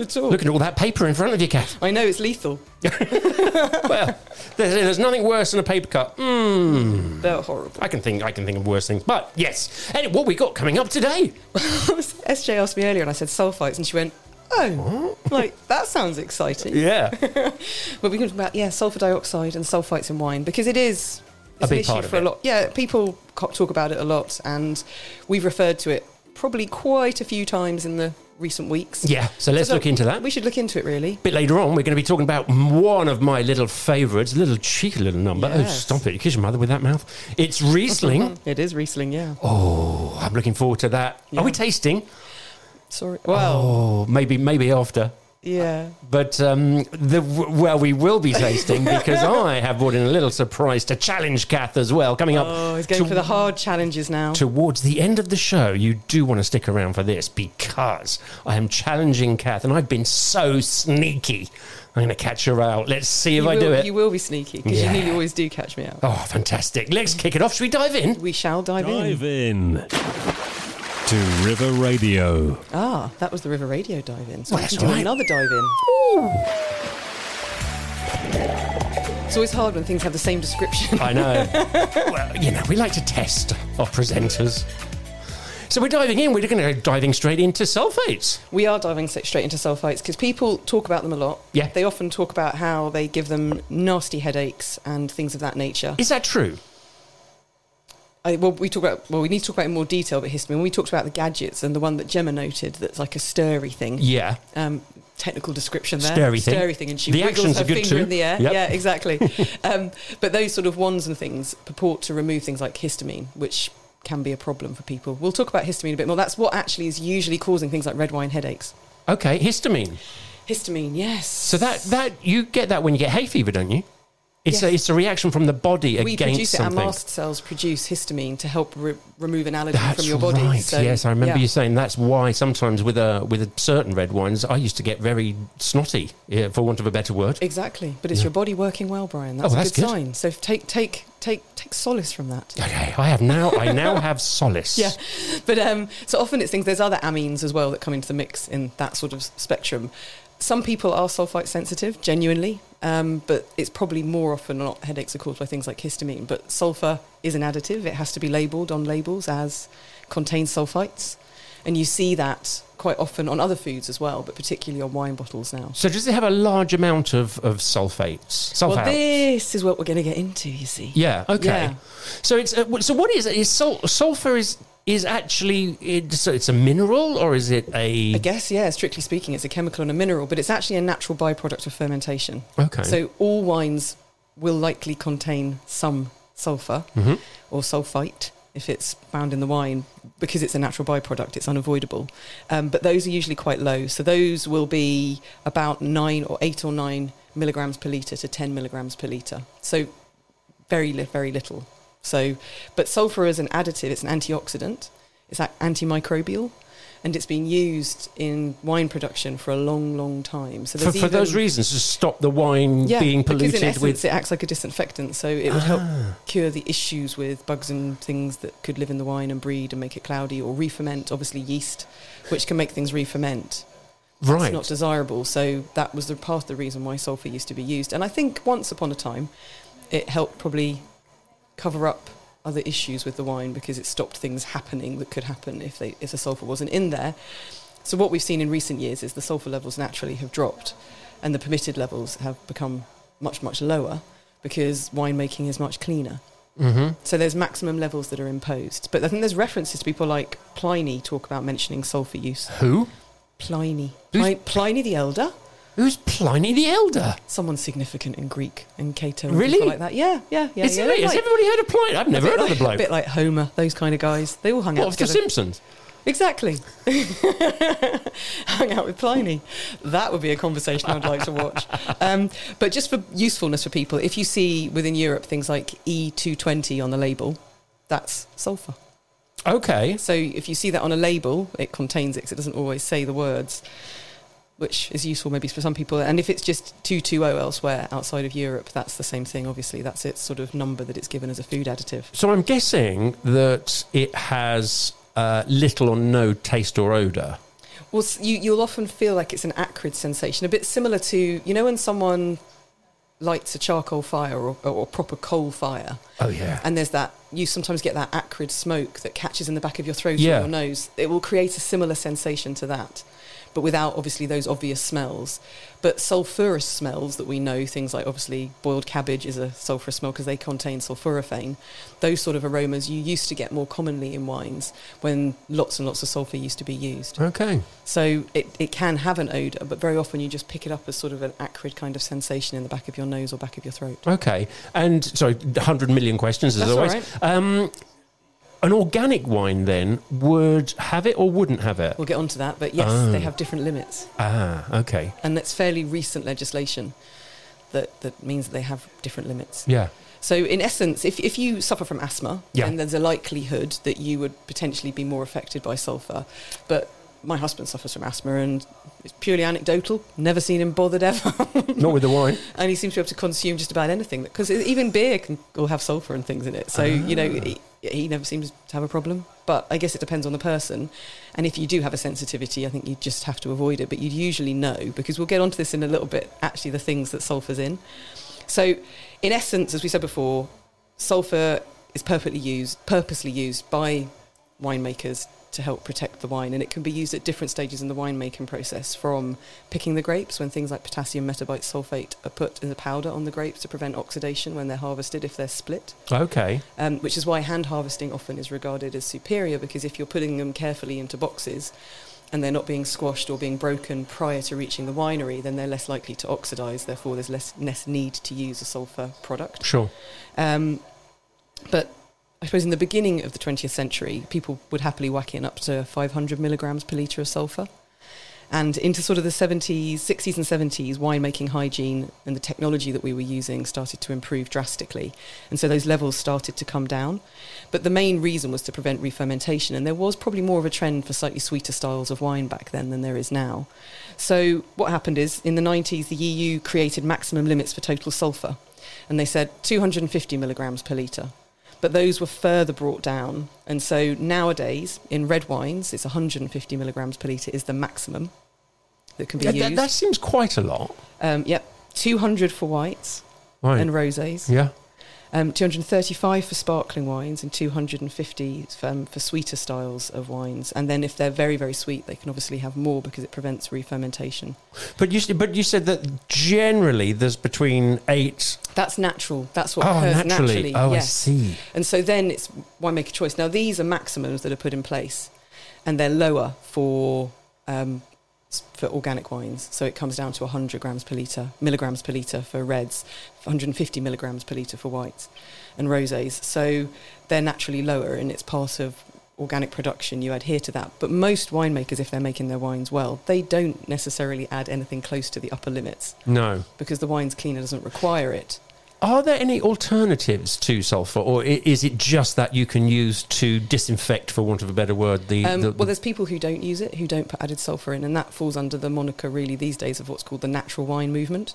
at all. Looking at all that paper in front of you, Kath. I know it's lethal. well, there's, there's nothing worse than a paper cut. Mmm. They're horrible. I can think I can think of worse things. But yes. and what we got coming up today? SJ asked me earlier, and I said sulfites, and she went, "Oh, like that sounds exciting." Yeah. But we can talk about yeah, sulfur dioxide and sulfites in wine because it is A it's an big issue part of for it. a lot. Yeah, people talk about it a lot, and we've referred to it probably quite a few times in the recent weeks. Yeah. So let's So look into that. We should look into it really. A bit later on, we're going to be talking about one of my little favourites, a little cheeky little number. Oh, stop it. You kiss your mother with that mouth. It's Riesling. It is Riesling, yeah. oh, I'm looking forward to that. Yeah. Are we tasting? Sorry. Well, Oh, maybe maybe after. Yeah. But um, the well, we will be tasting because I have brought in a little surprise to challenge Kath as well. Coming up Oh, he's going to- for the hard challenges now. towards the end of the show, you do want to stick around for this because I am challenging Kath, and I've been so sneaky. I'm going to catch her out. Let's see if you I will, do it. You will be sneaky because Yeah. you nearly always do catch me out. Oh, fantastic. Let's kick it off. Should we dive in? We shall dive, Dive in. Dive in to River Radio. Ah, that was the River Radio dive in. So Well, we that's can do all right. another dive in. It's always hard when things have the same description. I know. well, you know, we like to test our presenters. So we're diving in. We're going to go diving straight into sulfates. We are diving straight into sulfates because people talk about them a lot. Yeah. They often talk about how they give them nasty headaches and things of that nature. Is that true? I, well, we talk about well, we need to talk about it in more detail. But histamine. When we talked about the gadgets and the one that Gemma noted, that's like a stirry thing. Yeah. Um, technical description there. Stirry thing. Stirry thing, and she The wiggles her finger too. in the air. Yep. Yeah, exactly. um, but those sort of wands and things purport to remove things like histamine, which can be a problem for people. We'll talk about histamine a bit more. That's what actually is usually causing things like red wine headaches. Okay, histamine. Histamine, yes. So that that you get that when you get hay fever, don't you? It's a it's a reaction from the body we against produce it. something. Our mast cells produce histamine to help re- remove an allergen That's from your body. right. So, yes, I remember yeah. you saying that's why sometimes with a with a certain red wines, I used to get very snotty, yeah, for want of a better word. Exactly, but it's Yeah. your body working well, Brian. That's Oh, a that's good, good. sign. So take take take take solace from that. Okay, I have now. I now have solace. Yeah, but um, so often it's things. There's other amines as well that come into the mix in that sort of spectrum. Some people are sulfite sensitive, genuinely, um, but it's probably more often not headaches are caused by things like histamine. But sulfur is an additive; it has to be labelled on labels as contains sulfites, and you see that quite often on other foods as well, but particularly on wine bottles now. So does it have a large amount of of sulfates? Sulfates. Well, this is what we're going to get into. You see, yeah. Okay. Yeah. So it's uh, so what is it? Is sul- sulfur is is actually it's, so it's a mineral or is it a I guess, yeah, strictly speaking, it's a chemical and a mineral, but it's actually a natural byproduct of fermentation. okay? So all wines will likely contain some sulfur Mhm. or sulfite if it's found in the wine because it's a natural byproduct, it's unavoidable. Um, but those are usually quite low. So those will be about nine or eight or nine milligrams per litre to 10 milligrams per litre. So very, li- very little. So, but sulfur is an additive, it's an antioxidant, it's antimicrobial. And it's been used in wine production for a long, long time. So for, for those reasons, to stop the wine being because polluted in essence with. it acts like a disinfectant, so it would help Ah. cure the issues with bugs and things that could live in the wine and breed and make it cloudy or re-ferment. Obviously, yeast, which can make things re-ferment. right. It's not desirable. So that was the part of the reason why sulfur used to be used. And I think once upon a time, it helped probably cover up other issues with the wine because it stopped things happening that could happen if they if the sulfur wasn't in there. So what we've seen in recent years is the sulfur levels naturally have dropped, and the permitted levels have become much much lower because winemaking is much cleaner. hmm So there's maximum levels that are imposed. But I think there's references to people like Pliny talk about mentioning sulfur use. Who? Pliny, Who's- Pli- Pliny the Elder. Who's Pliny the Elder? someone significant in Greek and Cato and Really? like that. Yeah, yeah, yeah. Is yeah. has like- everybody heard of Pliny? I've never heard bit of the like- bloke. A bit like Homer, those kind of guys. They all hung What, out of The. Simpsons? Exactly. hung out with Pliny. That would be a conversation I'd like to watch. Um, but just for usefulness for people, if you see within Europe things like E220 on the label, that's sulfur. Okay. So if you see that on a label, it contains it it doesn't always say the words, which is useful maybe for some people. And if it's just 220 elsewhere outside of Europe, that's the same thing, obviously. That's its sort of number that it's given as a food additive. So I'm guessing that it has uh, little or no taste or odour. Well, you, you'll often feel like it's an acrid sensation, a bit similar to, you know, when someone lights a charcoal fire or, or proper coal fire, Oh yeah. and there's that, you sometimes get that acrid smoke that catches in the back of your throat Yeah. or your nose. It will create a similar sensation to that, but without obviously those obvious smells. But sulfurous smells that we know, things like obviously boiled cabbage is a sulfurous smell because they contain sulforaphane. Those sort of aromas you used to get more commonly in wines when lots and lots of sulfur used to be used. Okay. So it, it can have an odour, but very often you just pick it up as sort of an acrid kind of sensation in the back of your nose or back of your throat. Okay. And sorry, 100 million questions as That's always. right. Um, an organic wine then would have it or wouldn't have it? We'll get onto that, but yes, Oh. they have different limits. Ah, okay. And that's fairly recent legislation that, that means that they have different limits. Yeah. So, in essence, if, if you suffer from asthma, Yeah. then there's a likelihood that you would potentially be more affected by sulfur. But my husband suffers from asthma and it's purely anecdotal. Never seen him bothered ever. Not with the wine. and he seems to be able to consume just about anything because even beer can will have sulfur and things in it. So you know, Ah. He, never seems to have a problem. But I guess it depends on the person. And if you do have a sensitivity, I think you just have to avoid it. But you'd usually know because we'll get onto this in a little bit. Actually, the things that sulfur's in. So, in essence, as we said before, sulfur is purposely used, purposely used by winemakers to help protect the wine, and it can be used at different stages in the winemaking process, from picking the grapes when things like potassium metabisulfite are put in a powder on the grapes to prevent oxidation when they're harvested if they're split, Okay. um, which is why hand harvesting often is regarded as superior because if you're putting them carefully into boxes and they're not being squashed or being broken prior to reaching the winery, then they're less likely to oxidize. Therefore, there's less, less need to use a sulfur product. Sure. Um, but I suppose in the beginning of the 20th century, people would happily whack in up to 500 milligrams per litre of sulfur. And into sort of the 70s, 60s, and 70s, winemaking hygiene and the technology that we were using started to improve drastically. And so those levels started to come down. But the main reason was to prevent re-fermentation. And there was probably more of a trend for slightly sweeter styles of wine back then than there is now. So what happened is in the 90s, the EU created maximum limits for total sulfur. And they said 250 milligrams per litre but those were further brought down. And so nowadays, in red wines, it's 150 milligrams per litre is the maximum that can be Yeah, used. that, that seems quite a lot. um, yep, 200 for whites Right. and rosés, yeah. Um, 235 for sparkling wines, and 250 um, for sweeter styles of wines. And then if they're very, very sweet, they can obviously have more because it prevents re-fermentation. But you, but you said that generally there's between eight. That's natural. That's what Oh, occurs naturally. naturally. Oh, I yes. see. And so then it's winemaker choice. Now these are maximums that are put in place, and they're lower for um, for organic wines. So it comes down to 100 grams per litre, milligrams per litre for reds, 150 milligrams per litre for whites, and rosés. So they're naturally lower, and it's part of organic production. You adhere to that. But most winemakers, if they're making their wines well, they don't necessarily add anything close to the upper limits No. because the wine's cleaner doesn't require it. Are there any alternatives to sulfur, or is it just that you can use to disinfect, for want of a better word, the? Um, the well, there's people who don't use it, who don't put added sulfur in, and that falls under the moniker really these days of what's called the natural wine movement.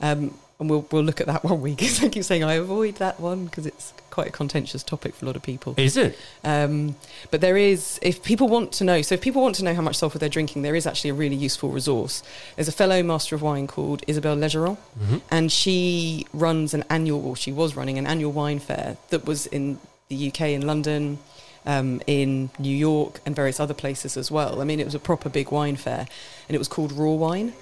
Um, and we'll we'll look at that one week. I keep saying I avoid that one because it's quite a contentious topic for a lot of people. is it? Um, but there is, if people want to know, so if people want to know how much sulfur they're drinking, there is actually a really useful resource. There's a fellow master of wine called Isabelle Legeron, Mhm. and she runs an annual, or she was running an annual wine fair that was in the UK in London, um, in New York, and various other places as well. I mean, it was a proper big wine fair, and it was called Raw Wine.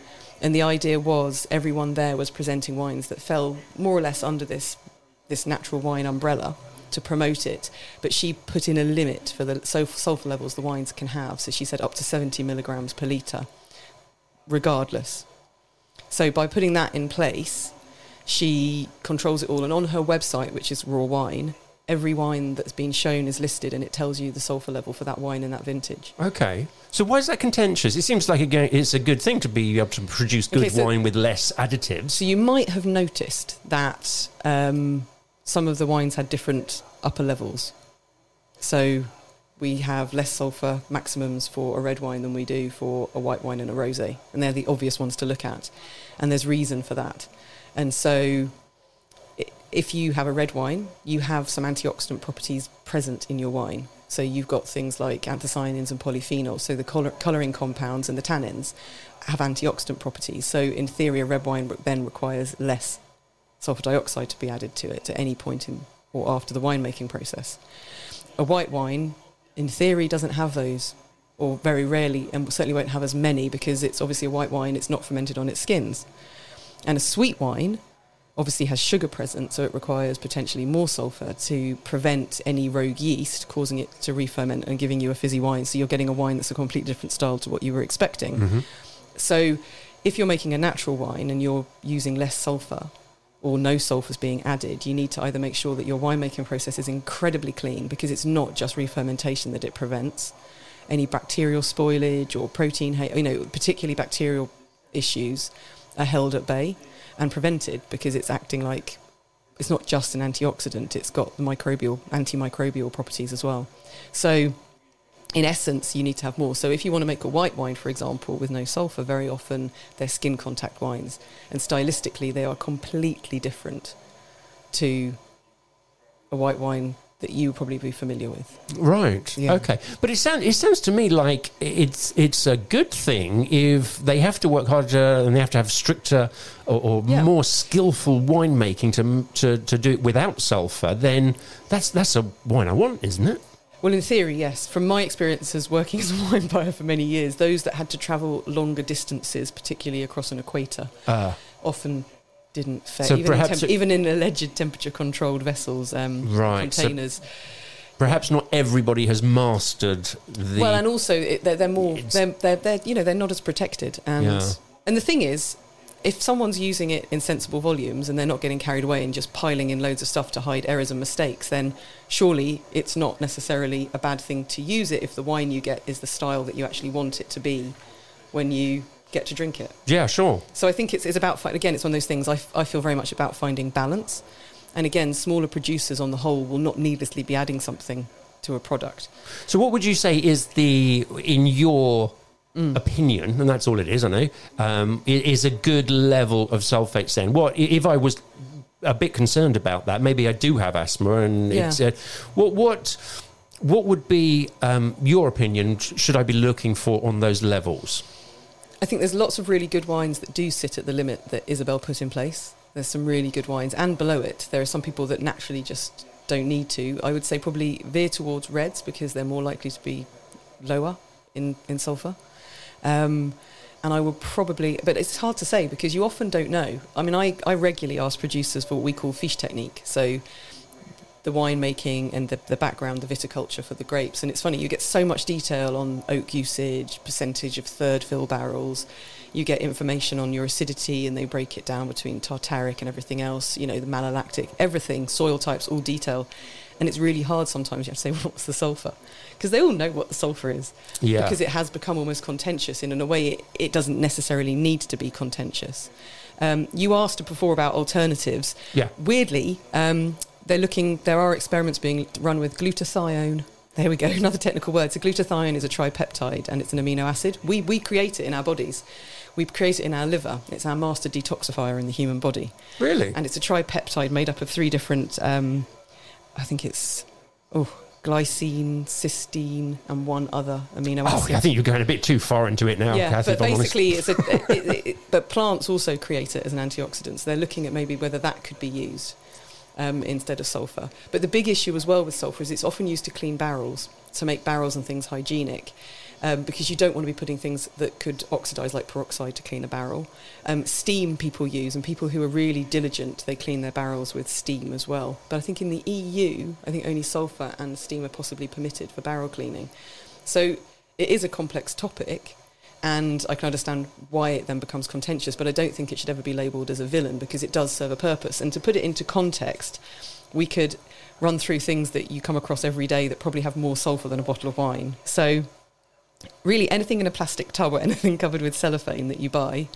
And the idea was everyone there was presenting wines that fell more or less under this this natural wine umbrella to promote it. But she put in a limit for the sulfur levels the wines can have. So she said up to 70 milligrams per litre, regardless. So by putting that in place, she controls it all. And on her website, which is Raw Wine, every wine that's been shown is listed and it tells you the sulfur level for that wine in that vintage. Okay. So why is that contentious? It seems like again, it's a good thing to be able to produce good Okay, so- wine with less additives. So you might have noticed that um, some of the wines had different upper levels. So we have less sulfur maximums for a red wine than we do for a white wine and a rosé, and they're the obvious ones to look at. And there's reason for that. And so if you have a red wine, you have some antioxidant properties present in your wine. So you've got things like anthocyanins and polyphenols. So the color, colouring compounds and the tannins have antioxidant properties. So in theory, a red wine then requires less sulfur dioxide to be added to it at any point in or after the winemaking process. A white wine, in theory, doesn't have those, or very rarely, and certainly won't have as many because it's obviously a white wine. It's not fermented on its skins. And a sweet wine obviously has sugar present, so it requires potentially more sulfur to prevent any rogue yeast causing it to re-ferment and giving you a fizzy wine. So you're getting a wine that's a completely different style to what you were expecting. Mhm. So if you're making a natural wine and you're using less sulfur or no sulfurs being added, you need to either make sure that your winemaking process is incredibly clean because it's not just re-fermentation that it prevents. Any bacterial spoilage or protein, you know, particularly bacterial issues are held at bay and prevented because it's acting like it's not just an antioxidant, it's got the microbial, antimicrobial properties as well. So, in essence, you need to have more. So, if you want to make a white wine, for example, with no sulfur, very often they're skin contact wines, and stylistically, they are completely different to a white wine that you probably be familiar with. Right. Yeah. Okay. But it sounds it sounds to me like it's it's a good thing if they have to work harder and they have to have stricter or, or Yeah. more skillful winemaking to to to do it without sulfur. Then that's that's a wine I want, isn't it? Well, in theory, yes. From my experiences working as a wine buyer for many years, those that had to travel longer distances, particularly across an equator, Uh, often didn't fare. So even, in temp- even in alleged temperature-controlled vessels, um, Right, so- containers. perhaps not everybody has mastered the. well, and also it, they're, they're more they're, they're, they're you know they're not as protected, and Yeah. and the thing is, if someone's using it in sensible volumes and they're not getting carried away and just piling in loads of stuff to hide errors and mistakes, then surely it's not necessarily a bad thing to use it if the wine you get is the style that you actually want it to be when you get to drink it. yeah, sure. So I think it's, it's about, again, it's one of those things I, f- I feel very much about finding balance. And again, smaller producers on the whole will not needlessly be adding something to a product. So, what would you say is the, in your Mm. opinion, and that's all it is, I know, um, is a good level of sulfates then? What, if I was a bit concerned about that, maybe I do have asthma, and Yeah. it's, uh, what, what, what would be um, your opinion? Should I be looking for on those levels? I think there's lots of really good wines that do sit at the limit that Isabel put in place. There's some really good wines, and below it, there are some people that naturally just don't need to. I would say probably veer towards reds because they're more likely to be lower in, in sulfur. Um, and I would probably, but it's hard to say because you often don't know. I mean, I, I regularly ask producers for what we call fiche technique. So the winemaking and the, the background, the viticulture for the grapes. And it's funny, you get so much detail on oak usage, percentage of third fill barrels. You get information on your acidity, and they break it down between tartaric and everything else, you know, the malolactic, everything, soil types, all detail. And it's really hard sometimes. You have to say, well, what's the sulfur? Because they all know what the sulfur is Yeah. because it has become almost contentious and in a way it, it doesn't necessarily need to be contentious um, you asked before about alternatives Yeah. weirdly um, they're looking there are experiments being run with glutathione. There we go another technical word. So glutathione is a tripeptide and it's an amino acid. We, we create it in our bodies. We create it in our liver. It's our master detoxifier in the human body. Really? and it's a tripeptide made up of three different um, i think it's oh glycine cysteine and one other amino Oh, acid. I think you're going a bit too far into it now, yeah, Kathy, but basically, it's a, it, it, it, but plants also create it as an antioxidant. So they're looking at maybe whether that could be used um, instead of sulfur. But the big issue as well with sulfur is it's often used to clean barrels to make barrels and things hygienic. Um, because you don't want to be putting things that could oxidize, like peroxide, to clean a barrel. Um, steam people use, and people who are really diligent, they clean their barrels with steam as well. But I think in the EU, I think only sulfur and steam are possibly permitted for barrel cleaning. So it is a complex topic, and I can understand why it then becomes contentious, but I don't think it should ever be labelled as a villain because it does serve a purpose. And to put it into context, we could run through things that you come across every day that probably have more sulphur than a bottle of wine. So, really, anything in a plastic tub or anything covered with cellophane that you buy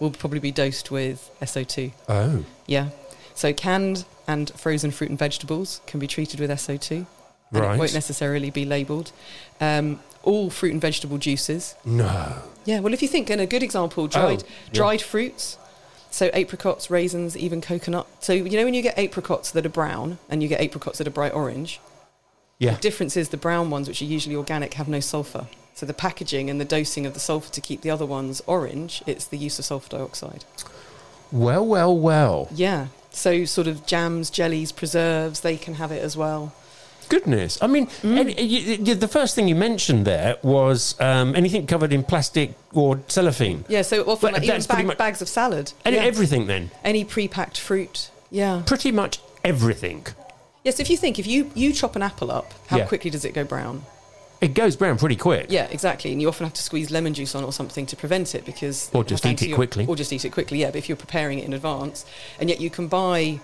will probably be dosed with SO2. Oh. Yeah. So, canned and frozen fruit and vegetables can be treated with SO2. And Right. it won't necessarily be labelled. Um, all fruit and vegetable juices No. yeah, well, if you think, and a good example, oh, dried Oh, yeah. dried fruits, so apricots, raisins, even coconut. So you know when you get apricots that are brown and you get apricots that are bright orange, Yeah. The difference is the brown ones, which are usually organic, have no sulfur. So the packaging and the dosing of the sulfur to keep the other ones orange, it's the use of sulfur dioxide. Well, well, well. Yeah. So sort of jams, jellies, preserves, they can have it as well. Goodness. I mean, Mm. any, you, you, the first thing you mentioned there was um, anything covered in plastic or cellophane. Yeah, so often like, even bag, much- bags of salad. Any, yeah. Everything then. Any pre-packed fruit. Yeah. Pretty much everything. Yes, if you think, if you, you chop an apple up, how Yeah. quickly does it go brown? It goes brown pretty quick. Yeah, exactly. And you often have to squeeze lemon juice on or something to prevent it because. Or just eat it your- quickly. Or just eat it quickly, yeah. But if you're preparing it in advance, and yet you can buy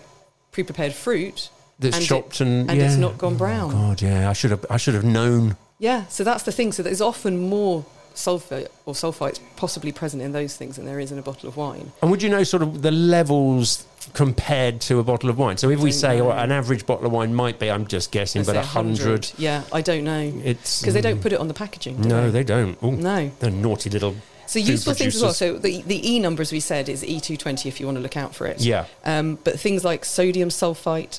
pre prepared fruit. That's and it- chopped and, and it's not gone brown. Oh, God, yeah. I should have. I should have known. Yeah, so that's the thing. So there's often more sulfur or sulfites possibly present in those things than there is in a bottle of wine. And would you know sort of the levels compared to a bottle of wine? So if we say oh, an average bottle of wine might be, I'm just guessing, Let's but a hundred. Yeah, I don't know. It's Because they mm, don't put it on the packaging. do No, they? they don't. Ooh, No. The naughty little. So useful things as well. So the, the E numbers we said is E220 if you want to look out for it. Yeah. Um, but things like sodium sulfite,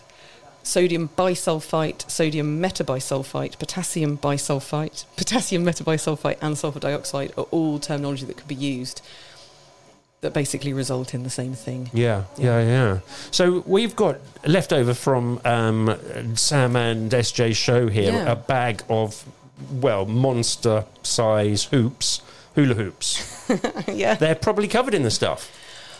sodium bisulfite, sodium metabisulfite, potassium bisulfite, potassium metabisulfite, and sulfur dioxide are all terminology that could be used that basically result in the same thing. Yeah, yeah, yeah. So we've got leftover from um, Sam and SJ's show here Yeah. a bag of, well, monster size hoops, hula hoops. yeah. They're probably covered in the stuff.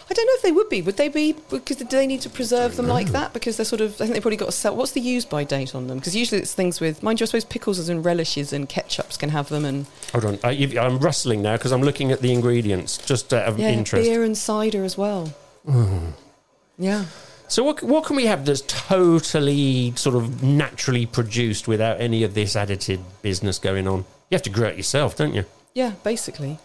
I don't know if they would be. Would they be? Because do they need to preserve them like that? Because they're sort of. I think they've probably got a sell. What's the use by date on them? Because usually it's things with. Mind you, I suppose pickles and relishes and ketchups can have them, and Hold on, I, I'm rustling now because I'm looking at the ingredients just out of yeah, interest. beer and cider as well. Hmm. Yeah. So what, what can we have that's totally sort of naturally produced without any of this additive business going on? You have to grow it yourself, don't you? Yeah, basically.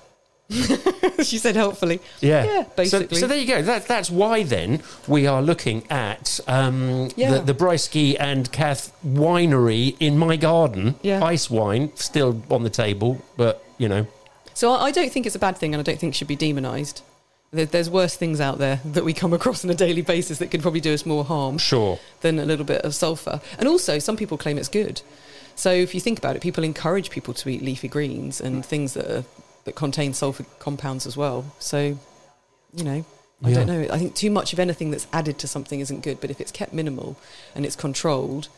she said helpfully. Yeah. Yeah, So, basically. so there you go. That, that's why then we are looking at um, Yeah. the, the Breisky and Kath winery in my garden. Yeah. Ice wine still on the table, but you know. So I I don't think it's a bad thing, and I don't think it should be demonised. There- There's worse things out there that we come across on a daily basis that could probably do us more harm Sure. than a little bit of sulphur. And also, some people claim it's good. So if you think about it, people encourage people to eat leafy greens and things that are, that contain sulphur compounds as well. So, you know, I Yeah. don't know. I think too much of anything that's added to something isn't good. But if it's kept minimal and it's controlled,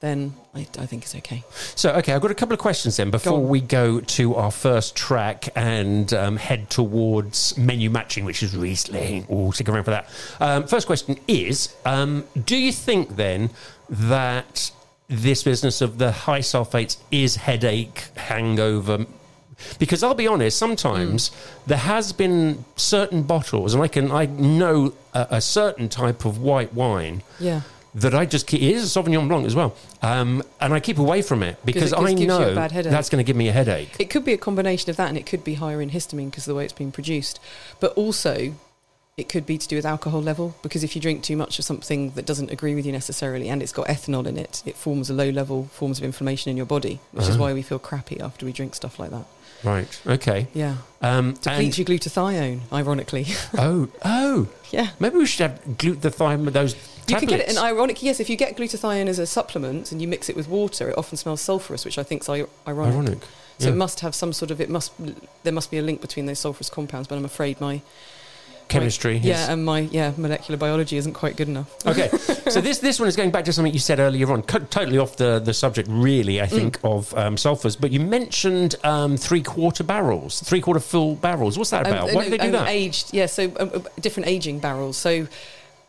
then I, I think it's okay. So, okay, I've got a couple of questions then before on. we go to our first track and um, head towards menu matching, which is Riesling. Oh, stick around for that. Um, first question is um, Do you think then that this business of the high sulfates is headache, hangover? Because I'll be honest, sometimes there has been certain bottles, and I can I know a, a certain type of white wine Yeah. that I just keep. It is a Sauvignon Blanc as well, um, and I keep away from it because it I gives you a know that's going to give me a headache. It could be a combination of that, and it could be higher in histamine because of the way it's being produced. But also, it could be to do with alcohol level because if you drink too much of something that doesn't agree with you necessarily, and it's got ethanol in it, it forms a low level forms of inflammation in your body, which is Oh. why we feel crappy after we drink stuff like that. Right. Okay. Yeah, Um, depletes your glutathione, ironically. oh, oh, yeah. maybe we should have glutathione with those You can get it, tablets. and ironically, yes, if you get glutathione as a supplement and you mix it with water, it often smells sulphurous, which I think is ironic. Ironic. So yeah. it must have some sort of it must there must be a link between those sulphurous compounds, but I'm afraid my Chemistry. is- yeah and my yeah molecular biology isn't quite good enough. Okay, so this this one is going back to something you said earlier on, co- totally off the, the subject, really. I think of um, sulfurs, but you mentioned um, three quarter barrels, three quarter full barrels. What's that about? Um, Why do they do um, that? Aged, yeah. So um, uh, different aging barrels. So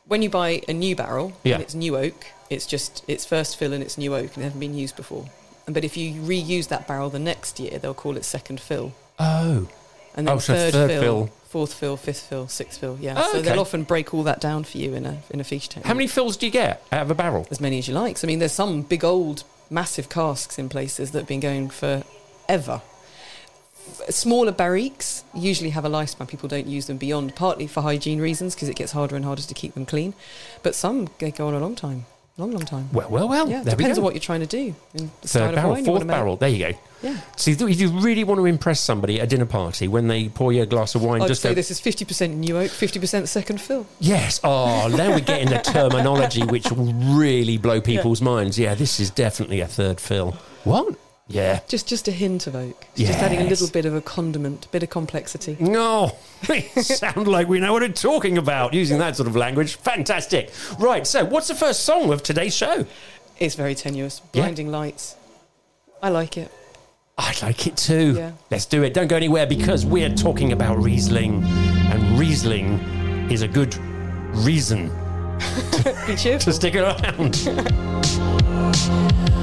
when you buy a new barrel Yeah. and it's new oak, it's just it's first fill and it's new oak and it hasn't been used before. But if you reuse that barrel the next year, they'll call it second fill. oh, And then Oh, so third, third fill, fill. Fourth fill, fifth fill, sixth fill. Yeah. Oh, so okay. they'll often break all that down for you in a in a fiche technique. how many fills do you get out of a barrel? as many as you like. So, I mean, there's some big old massive casks in places that have been going for ever. Smaller barriques usually have a lifespan. People don't use them beyond, partly for hygiene reasons because it gets harder and harder to keep them clean. But some they go on a long time. Long, long time. Well, well, well. Yeah, there we depends go. on what you're trying to do. In the Third of barrel, wine fourth barrel. There you go. Yeah. See, if you really want to impress somebody at a dinner party when they pour you a glass of wine, I'd just say go, this is 50% new oak, 50% second fill. yes. Oh, now we're getting the terminology which will really blow people's minds. Yeah, this is definitely a third fill. What? Yeah. Just just a hint of oak. It's Just adding a little bit of a condiment, a bit of complexity. No, we sound like we know what we're talking about using that sort of language. Fantastic. Right, so what's the first song of today's show? It's very tenuous. Yeah. Blinding lights. I like it. I like it too. Yeah. Let's do it. Don't go anywhere because we're talking about Riesling, and Riesling is a good reason Be cheerful. to stick around.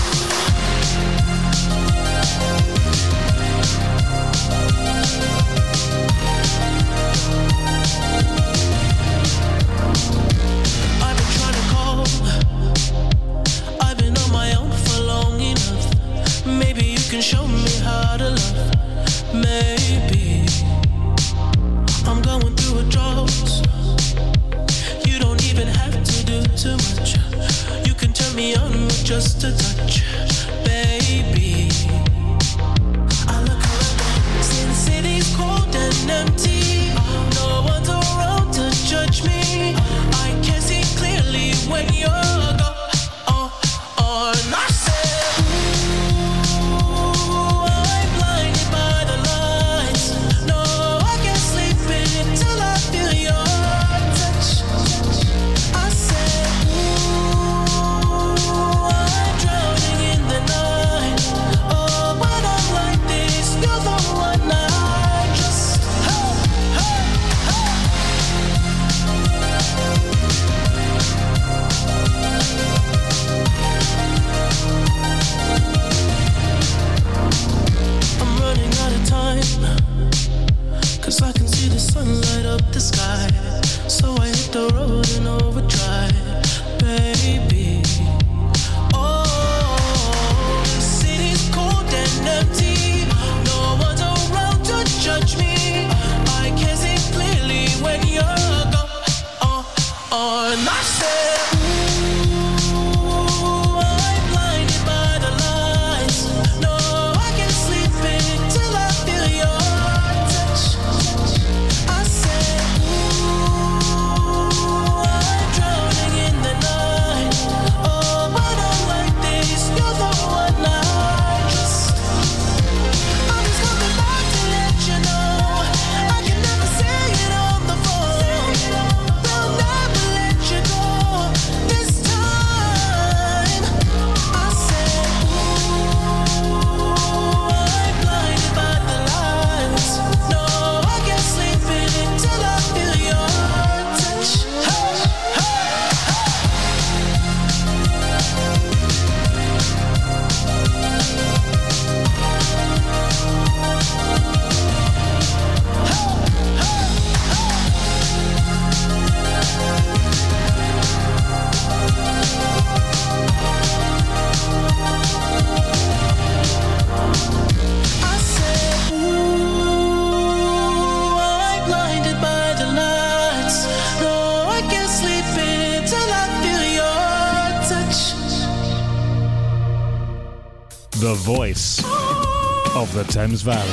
Thames Valley.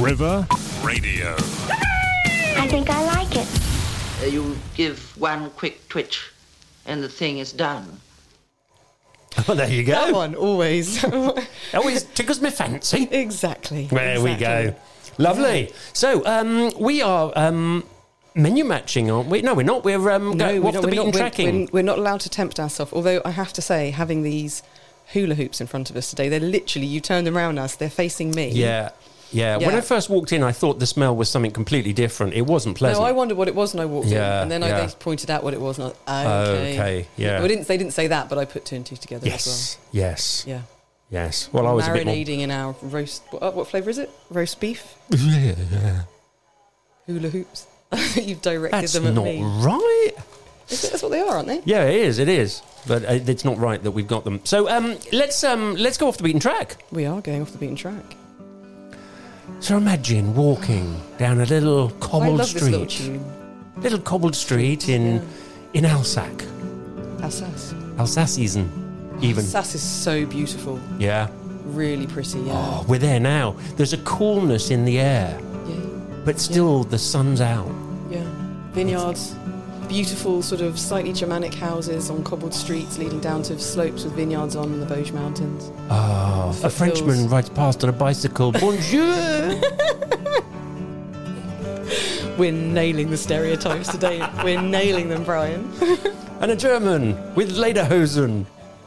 River Radio. I think I like it. Uh, you give one quick twitch and the thing is done. Oh, there you go. That one, always. Always tickles my fancy. exactly. There we go. exactly. Lovely. So um, we are um, menu matching, aren't we? No, we're not. We're um, No, go, we're off not, the we're, beaten not, tracking. we're, we're not allowed to tempt ourselves. Although I have to say, having these hula hoops in front of us today, they're literally, you turn them around us, they're facing me. yeah. Yeah. When I first walked in, I thought the smell was something completely different. It wasn't pleasant. No, I wondered what it was when I walked Yeah, in, and then I, yeah. they pointed out what it was, and I was okay. Okay, yeah. Well, didn't, they didn't say that, but I put two and two together yes. As well. Yes, Yeah. Yes. Well, I was a bit more. Marinating in our roast. What, uh, what flavour is it? Roast beef? Yeah. Hula hoops. You've directed That's them at not me. right. Is it- That's what they are, aren't they? Yeah, it is. It is. But uh, it's not right that we've got them. So um, let's um, let's go off the beaten track. We are going off the beaten track. So imagine walking down a little cobbled little street. tune. little cobbled street in in Alsace, Alsace. Alsacian, even. Alsace is so beautiful. Yeah. Really pretty, yeah. Oh, we're there now. There's a coolness in the air, Yeah, but still the sun's out. yeah. Vineyards, beautiful sort of slightly Germanic houses on cobbled streets leading down to slopes with vineyards on in the Vosges Mountains. Oh, a. Frenchman rides past on a bicycle. Bonjour. We're nailing the stereotypes today. We're nailing them, Brian. and a German with lederhosen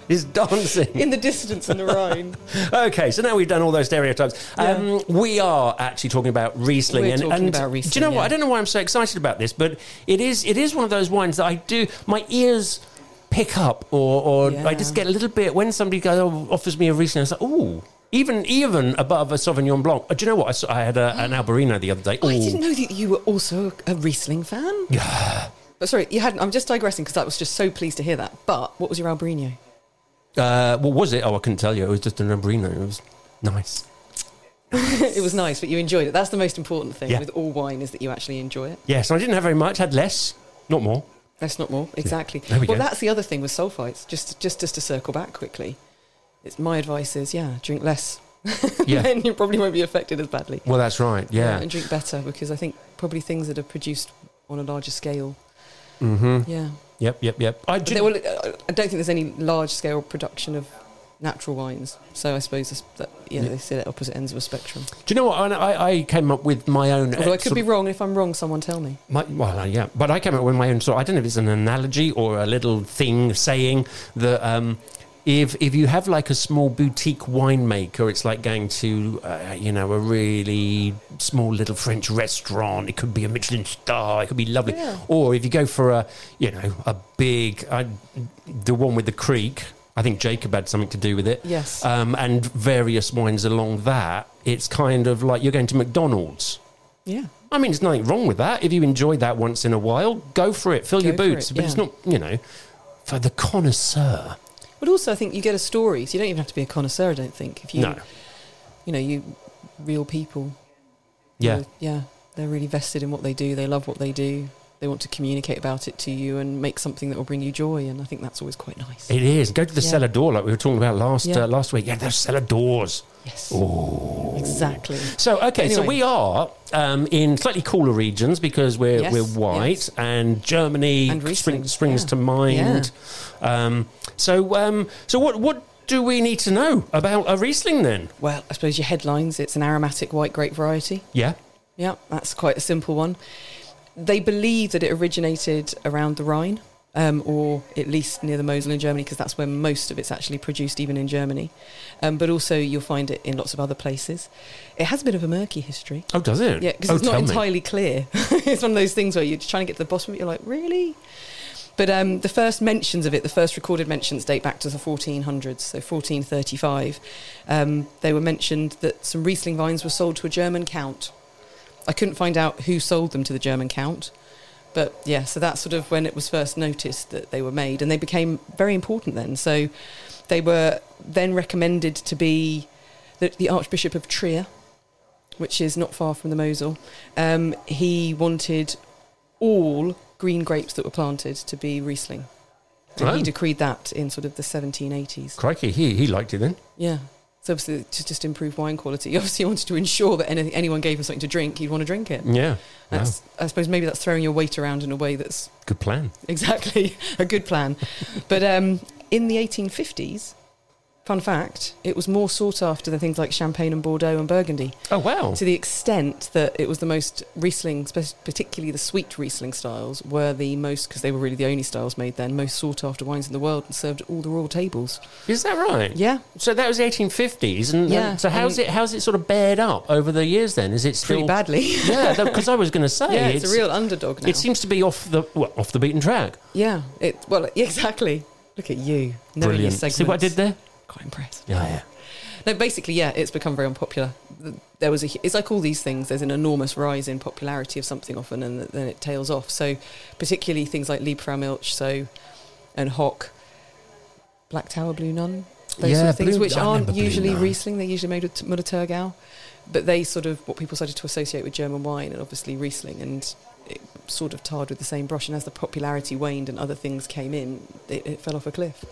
is dancing. In the distance in the Rhine. Okay, so now we've done all those stereotypes. Um, we are actually talking about Riesling. We're and, talking and about Do you Riesling, know what? I don't know why I'm so excited about this, but it is it is one of those wines that I do. My ears pick up, or, or I just get a little bit when somebody goes, oh, offers me a Riesling. It's like, oh Even even above a Sauvignon Blanc. Uh, Do you know what? I, saw, I had a, an Albarino the other day. I Ooh. didn't know that you were also a Riesling fan. Yeah. But sorry, you hadn't. I'm just digressing because I was just so pleased to hear that. But what was your Albarino? Uh, what was it? Oh, I couldn't tell you. It was just an Albarino. It was nice. it was nice, but you enjoyed it. That's the most important thing Yeah. with all wine is that you actually enjoy it. Yes, I didn't have very much. Had less, not more. Less, not more. Exactly. There we well, go. that's the other thing with sulfites. Just, just, just to circle back quickly, it's my advice is yeah, drink less. Yeah. then you probably won't be affected as badly. Well, that's right. Yeah. and drink better because I think probably things that are produced on a larger scale. Mm-hmm. Yeah. Yep. Yep. Yep. I do- will, uh, I don't think there's any large scale production of natural wines. So I suppose this, that, yeah, Yeah. they sit at opposite ends of a spectrum. Do you know what? I, I came up with my own. Although I uh, could be wrong. If I'm wrong, someone tell me. My, well, uh, yeah, but I came up with my own sort. I don't know if it's an analogy or a little thing saying that um, if if you have like a small boutique winemaker, it's like going to uh, you know a really small little French restaurant. It could be a Michelin star. It could be lovely. Yeah. Or if you go for a you know a big uh, the one with the creek. I think Jacob had something to do with it. Yes. Um, and various wines along that. It's kind of like you're going to McDonald's. Yeah. I mean, there's nothing wrong with that. If you enjoy that once in a while, go for it. Fill Go your boots. it, But it's not, you know, for the connoisseur. But also, I think you get a story. So you don't even have to be a connoisseur. I don't think. If you, No. you know, you real people. Yeah. Yeah. They're really vested in what they do. They love what they do. They want to communicate about it to you and make something that will bring you joy. And I think that's always quite nice. It is. Go to the Yeah. cellar door like we were talking about last Yeah. uh, last week. Yeah, those cellar doors. yes. Oh. Exactly. So okay, so we are um, in slightly cooler regions because we're Yes, we're white yes. and Germany And spring, springs yeah. to mind. Um, so um, so what what do we need to know about a Riesling then? Well, I suppose your headlines. It's an aromatic white grape variety. Yeah. Yeah, that's quite a simple one. They believe that it originated around the Rhine, um, or at least near the Mosel in Germany, because that's where most of it's actually produced, even in Germany. Um, but also, you'll find it in lots of other places. It has a bit of a murky history. Oh, does it? Yeah, because oh, it's not tell me. entirely clear. it's one of those things where you're trying to get to the bottom of it, you're like, really? But um, the first mentions of it, the first recorded mentions date back to the 1400s, so 1435. Um, they were mentioned that some Riesling vines were sold to a German count. I couldn't find out who sold them to the German count. But yeah, so that's sort of when it was first noticed that they were made, and they became very important then. So they were then recommended to be the, the Archbishop of Trier, which is not far from the Mosel. Um, he wanted all green grapes that were planted to be Riesling. And Oh. he decreed that in sort of the 1780s. Crikey, he he liked it then. Yeah. So obviously to just improve wine quality. obviously He obviously wanted to ensure that any, anyone gave him something to drink, he'd want to drink it. Yeah. Wow. I suppose maybe that's throwing your weight around in a way that's Good plan. exactly a good plan. but um, in the 1850s, fun fact, it was more sought after than things like Champagne and Bordeaux and Burgundy, Oh wow. to the extent that it was the most Riesling, particularly the sweet Riesling styles, were the most, because they were really the only styles made then, most sought after wines in the world and served at all the royal tables. Is that right? Yeah, So that was the 1850s, and, and Yeah, so how's and- it how's it sort of bared up over the years? Then is it still pretty badly. Yeah, because I was going to say yeah, it's, a real underdog now. It seems to be off the well, off the beaten track. yeah, it, well, exactly. Look at you. Brilliant. See what I did there? Quite impressed. Yeah, yeah. No, basically, yeah, it's become very unpopular. There was a, it's like all these things. There's an enormous rise in popularity of something often, and then it tails off. So, particularly things like Liebfraumilch, so and Hock, Black Tower Blue Nun, those Yeah, sort of things, Blue- which I aren't usually Riesling. They're usually made with Müller-Thurgau, but they sort of what people started to associate with German wine, and obviously Riesling, and it sort of tarred with the same brush. And as the popularity waned and other things came in, it, it fell off a cliff.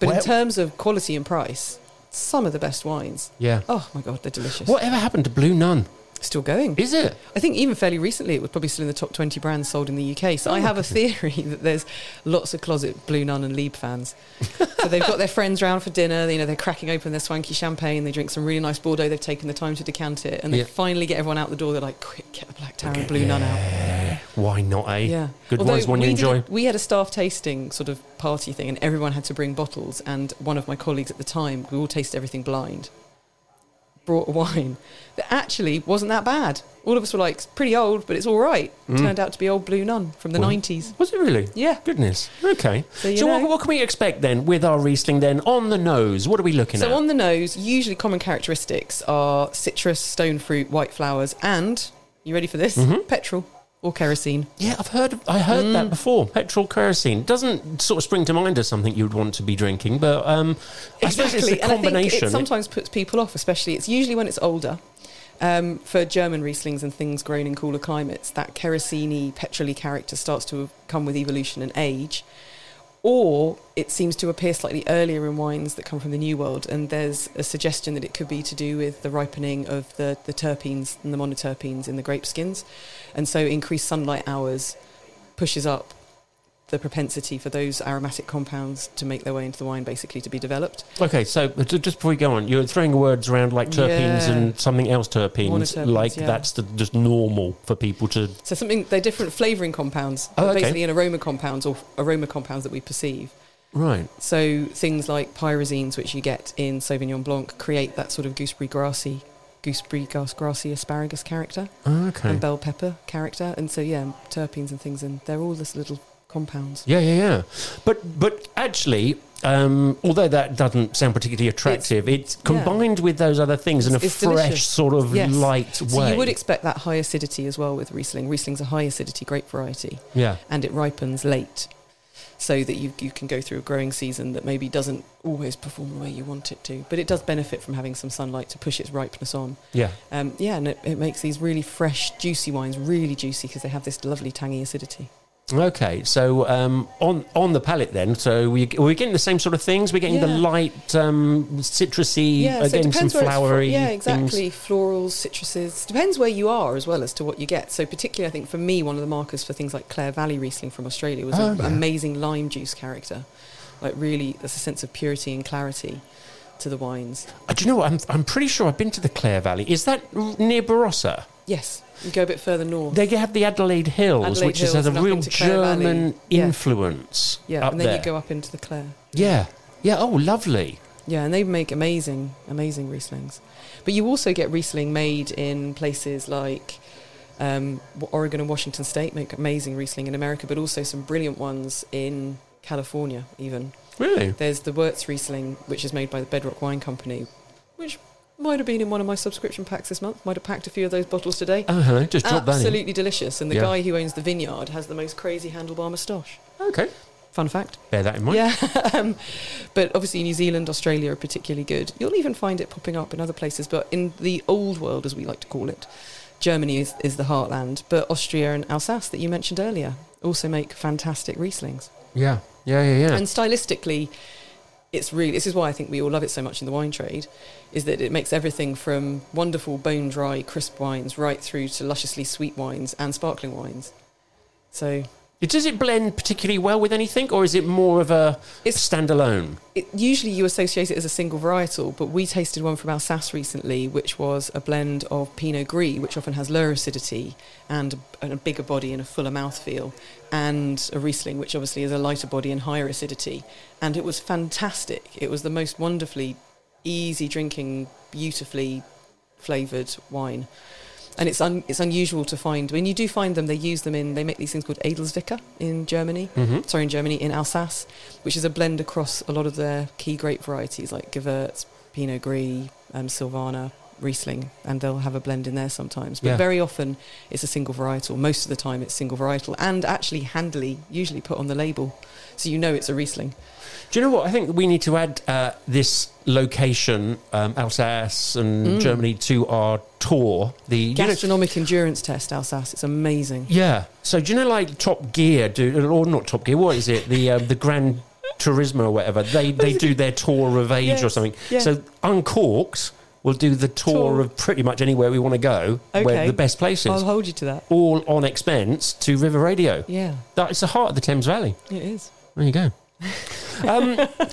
But Where- in terms of quality and price, some of the best wines. Yeah. Oh my god, they're delicious. Whatever happened to Blue Nun? Still going. Is it? I think even fairly recently, it was probably still in the top 20 brands sold in the UK. So oh, I have a theory that there's lots of closet Blue Nun and Lieb fans. so they've got their friends round for dinner. You know, they're cracking open their swanky champagne. They drink some really nice Bordeaux. They've taken the time to decant it, and they Yeah. finally get everyone out the door. They're like, "Quick, get the Black Tower and Blue Nun out." Why not, eh? Yeah, Good Although wines, one you we a- enjoy. we had a staff tasting sort of party thing, and everyone had to bring bottles. And one of my colleagues at the time, we all tasted everything blind, brought a wine that actually wasn't that bad. All of us were like, pretty old, but it's all right." Turned out to be old Blue Nun from the Mm. Well, nineties. Was it really? Yeah. Goodness. Okay. So So, what, what can we expect then with our Riesling then on the nose? What are we looking at? So on the nose, usually common characteristics are citrus, stone fruit, white flowers, and you ready for this? Mm-hmm. Petrol or kerosene. yeah, I've heard. I heard Mm. that before. Petrol kerosene doesn't sort of spring to mind as something you'd want to be drinking, but um, I suppose it's a And I think combination. it sometimes puts people off, especially it's usually when it's older. Um, for German Rieslings and things grown in cooler climates, that kerosene, petroly character starts to come with evolution and age. Or it seems to appear slightly earlier in wines that come from the New World, and there's a suggestion that it could be to do with the ripening of the, the terpenes and the monoterpenes in the grape skins. And so increased sunlight hours pushes up the propensity for those aromatic compounds to make their way into the wine, basically to be developed. Okay, so uh, just before we go on, you're throwing words around like terpenes Yeah. and something else terpenes, like yeah. that's the, just normal for people to. So something they're different flavouring compounds, Oh, okay. basically an aroma compounds or aroma compounds that we perceive. Right. So things like pyrazines, which you get in Sauvignon Blanc, create that sort of gooseberry grassy, gooseberry grass grassy asparagus character Okay. and bell pepper character, and so yeah, terpenes and things, and they're all this little compounds. Yeah, yeah, yeah. But but actually, um, although that doesn't sound particularly attractive, it's, yeah. combined with those other things in a It's- it's fresh delicious. sort of Yes. light So way. you would expect that high acidity as well with Riesling. Riesling's a high acidity grape variety. yeah. and it ripens late so that you, you can go through a growing season that maybe doesn't always perform the way you want it to. But it does benefit from having some sunlight to push its ripeness on. Yeah. Um, yeah, and it, it makes these really fresh, juicy wines really juicy because they have this lovely tangy acidity. Okay, so um, on on the palate then, so we we're getting the same sort of things. We're getting the light um, citrusy, Yeah, so again some where it's fro- flowery. Yeah, things. exactly. Florals, citruses. Depends where you are as well as to what you get. So particularly, I think for me, one of the markers for things like Clare Valley Riesling from Australia was Oh, an yeah. amazing lime juice character. Like really, there's a sense of purity and clarity to the wines. Uh, do you know what? I'm I'm pretty sure I've been to the Clare Valley. Is that near Barossa? Yes, you go a bit further north. They have the Adelaide Hills, Adelaide which is, has Hills a real. German Yeah. influence. yeah, and then there. you go up into the Clare. Yeah, yeah. Oh, lovely. Yeah, and they make amazing, amazing Rieslings. But you also get Riesling made in places like um, Oregon and Washington State make amazing Riesling in America, but also some brilliant ones in California. Even Really? there's the Wirz Riesling, which is made by the Bedrock Wine Company, which might have been in one of my subscription packs this month. Might have packed a few of those bottles today. Oh, hello. Just drop that in. Absolutely delicious. And the Yeah. guy who owns the vineyard has the most crazy handlebar moustache. Okay. Fun fact. Bear that in mind. Yeah, um, but obviously New Zealand, Australia are particularly good. You'll even find it popping up in other places, but in the old world, as we like to call it, Germany is, is the heartland. But Austria and Alsace, that you mentioned earlier, also make fantastic Rieslings. Yeah. Yeah. Yeah. Yeah. And stylistically, it's really this is why I think we all love it so much in the wine trade, is that it makes everything from wonderful bone dry crisp wines right through to lusciously sweet wines and sparkling wines. So Does it blend particularly well with anything, or is it more of a It's- standalone? it, usually you associate it as a single varietal, but we tasted one from Alsace recently, which was a blend of Pinot Gris, which often has lower acidity and a, and a bigger body and a fuller mouthfeel, and a Riesling, which obviously is a lighter body and higher acidity. And it was fantastic. It was the most wonderfully easy drinking, beautifully flavoured wine. And it's un, it's unusual to find. When you do find them, they use them in. They make these things called Edelzwicker in Germany. Mhm. Sorry, in Germany, in Alsace, which is a blend across a lot of their key grape varieties like Gewurz, Pinot Gris, um, Sylvaner, Riesling, and they'll have a blend in there sometimes. But Yeah. very often it's a single varietal. Most of the time it's single varietal, and actually handily usually put on the label, so you know it's a Riesling. Do you know what? I think we need to add uh, this location, um, Alsace and Germany, to our tour. The you know- Gastronomic endurance test, Alsace. It's amazing. yeah. So do you know, like Top Gear, do or not Top Gear? What is it? The uh, the Grand Turismo or whatever. They they do their tour of age or something. yeah. So Uncorked will do the tour, Tour. of pretty much anywhere we want to go, where the best places. I'll hold you to that. all on expense to River Radio. Yeah, That is the heart of the Thames Valley. it is. There you go. Um,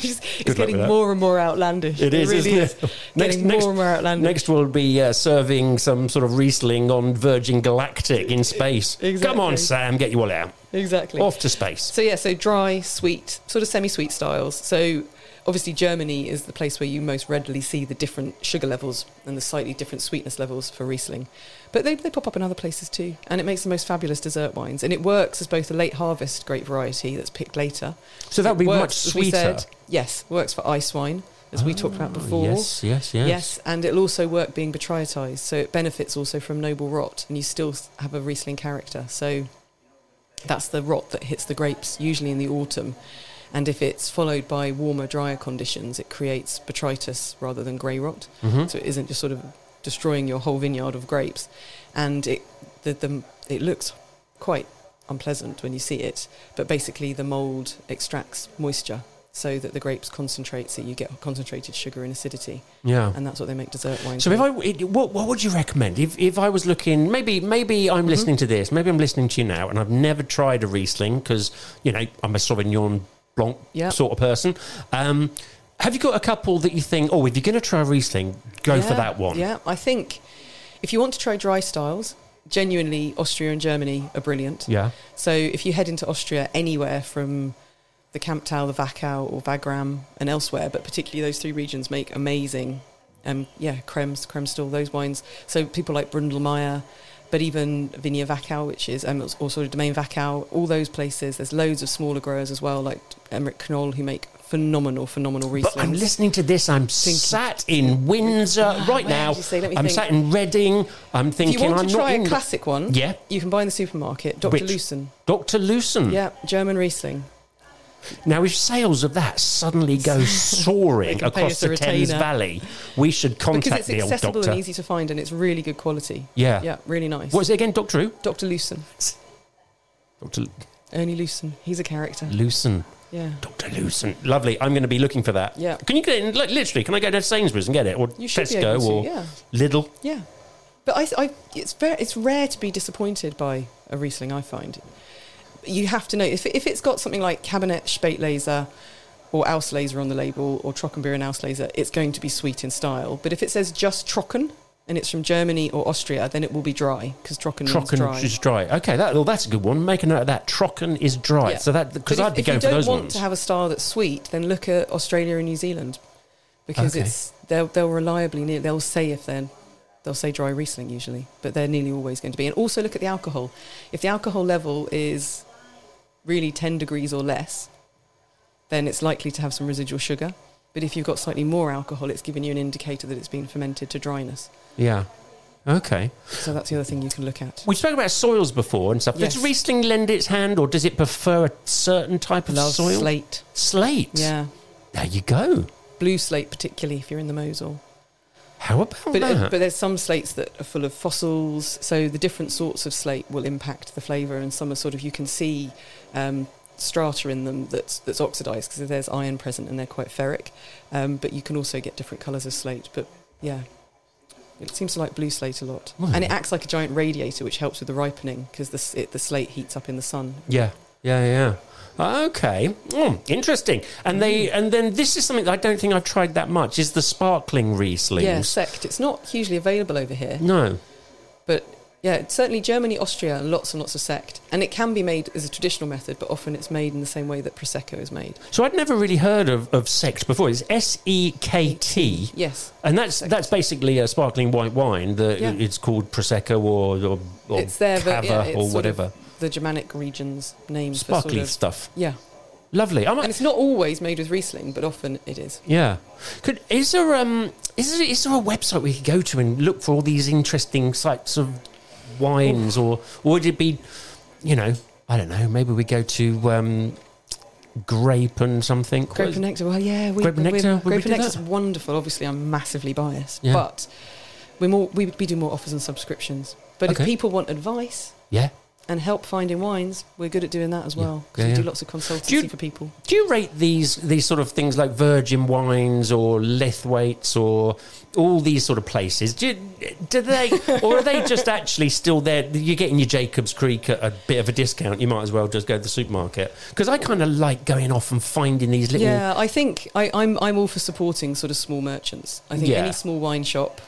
just, it's getting more and more outlandish. It is, really isn't is. it? Getting more and more outlandish. Next, we'll be uh, serving some sort of Riesling on Virgin Galactic in space. Come on, Sam, get you all out. exactly. Off to space. So yeah, so dry, sweet, sort of semi-sweet styles. So obviously Germany is the place where you most readily see the different sugar levels and the slightly different sweetness levels for Riesling. But they, they pop up in other places too, and it makes the most fabulous dessert wines. And it works as both a late harvest grape variety that's picked later. So that would be much works, we sweeter. said- yes, works for ice wine, as we talked about before. Ah, Yes, yes, yes. Yes, and it'll also work being botrytized, so it benefits also from noble rot, and you still have a Riesling character. So that's the rot that hits the grapes, usually in the autumn. And if it's followed by warmer, drier conditions, it creates botrytis rather than grey rot. Mhm. So it isn't just sort of destroying your whole vineyard of grapes. And it, the, the, it looks quite unpleasant when you see it, but basically the mould extracts moisture so that the grapes concentrate, so you get concentrated sugar and acidity Yeah. and that's what they make dessert wines. So if. I, what, what would you recommend if, if I was looking? Maybe maybe Mm-hmm. I'm listening to this. Maybe I'm listening to you now, and I've never tried a Riesling because you know I'm a Sauvignon Blanc Yep. sort of person. Um, have you got a couple that you think? Oh, if you're going to try a Riesling, go for that one. Yeah, I think if you want to try dry styles, genuinely Austria and Germany are brilliant. Yeah. So if you head into Austria anywhere from the Kamptal, the Wachau, or Wagram, and elsewhere, but particularly those three regions make amazing, um, yeah, cremes, Kremstal, those wines. So people like Bründlmayer, but even Vinea Wachau, which is um, also Domain Wachau, all those places. There's loads of smaller growers as well, like Emmerich Knoll, who make phenomenal, phenomenal Rieslings. But I'm listening to this. I'm sat in Windsor right now. you say? Let me I'm think. sat in Reading. I'm If thinking you want I'm to try a classic one, Yeah. you can buy in the supermarket. Dr. Which? Loosen. Dr. Loosen. Yeah, German Riesling. Now, if sales of that suddenly go soaring across the Thames. Valley, we should Because contact it's the old accessible doctor. and easy to find and it's really good quality. Yeah. Yeah, really nice. What is it again, Doctor Who? Dr. Loosen. Dr. Ernie Loosen. He's a character. Loosen. Yeah. Dr. Loosen. Lovely. I'm going to be looking for that. Yeah. Can you get it? Like, literally, can I go to Sainsbury's and get it? Or You should be Tesco to, or yeah. Lidl? Yeah. But I, I, it's, very, it's rare to be disappointed by a Riesling, I find. You have to know, if, if it's got something like Kabinett Spätlese or Auslese on the label or Trockenbeerenauslese, it's going to be sweet in style. But if it says just Trocken and it's from Germany or Austria, then it will be dry because Trocken, means Trocken dry. is dry. Okay, that, well, that's a good one. Make a note of that. Trocken is dry. Yeah. So that because I'd be if, going if you don't want ones. to have a style that's sweet, then look at Australia and New Zealand because Okay. it's they'll they'll reliably near, they'll say if they're they'll say dry Riesling usually, but they're nearly always going to be. And also look at the alcohol. If the alcohol level is really ten degrees or less, then it's likely to have some residual sugar. But if you've got slightly more alcohol, it's giving you an indicator that it's been fermented to dryness. yeah. Okay. So that's the other thing you can look at. We spoke about soils before and stuff. Yes. Does Riesling lend its hand, or does it prefer a certain type of Love soil? slate. Slate. Yeah. There you go. Blue slate, particularly if you're in the Mosel. How about But, that? uh, but there's some slates that are full of fossils, so the different sorts of slate will impact the flavour, and some are sort of you can see um, strata in them that's that's oxidised because there's iron present and they're quite ferric. Um, but you can also get different colours of slate. But yeah, it seems to like blue slate a lot, Well, and it acts like a giant radiator, which helps with the ripening because the the slate heats up in the sun. Yeah, yeah, yeah. Okay, Mm, interesting. And they, Mm. and then this is something that I don't think I've tried that much. Is the sparkling Riesling? Yeah, Sekt. It's not hugely available over here. No. But yeah, certainly Germany, Austria, lots and lots of Sekt. And it can be made as a traditional method, but often it's made in the same way that Prosecco is made. So I'd never really heard of, of Sekt before. It's S E K T, Yes. and that's Sekt. that's basically a sparkling white wine. That Yeah. it's called prosecco or or, or it's there, but yeah, it's or whatever. the Germanic region's name Sparkly for sort of, stuff. Yeah. lovely. I might, And it's not always made with Riesling, but often it is. Yeah. Could is there um is there, is there a website we could go to and look for all these interesting sites of wines, or or would it be, you know, I don't know, maybe we go to um, grape and something. Grape and nectar. Well, yeah, we, Grape and we- nectar, we Grape and nectar's that? wonderful. Obviously, I'm massively biased, Yeah. but we're more we, we do more offers and subscriptions. But Okay. if people want advice Yeah. And help finding wines, we're good at doing that as well. 'cause Yeah, we yeah. do lots of consultancy Do you- for people. Do you rate these these sort of things like Virgin Wines or Laithwaite's or all these sort of places? Do, you, do they or are they just actually still there? You're getting your Jacobs Creek at a bit of a discount. You might as well just go to the supermarket because I kind of like going off and finding these little. Yeah, I think I, I'm I'm all for supporting sort of small merchants. I think Yeah. any small wine shop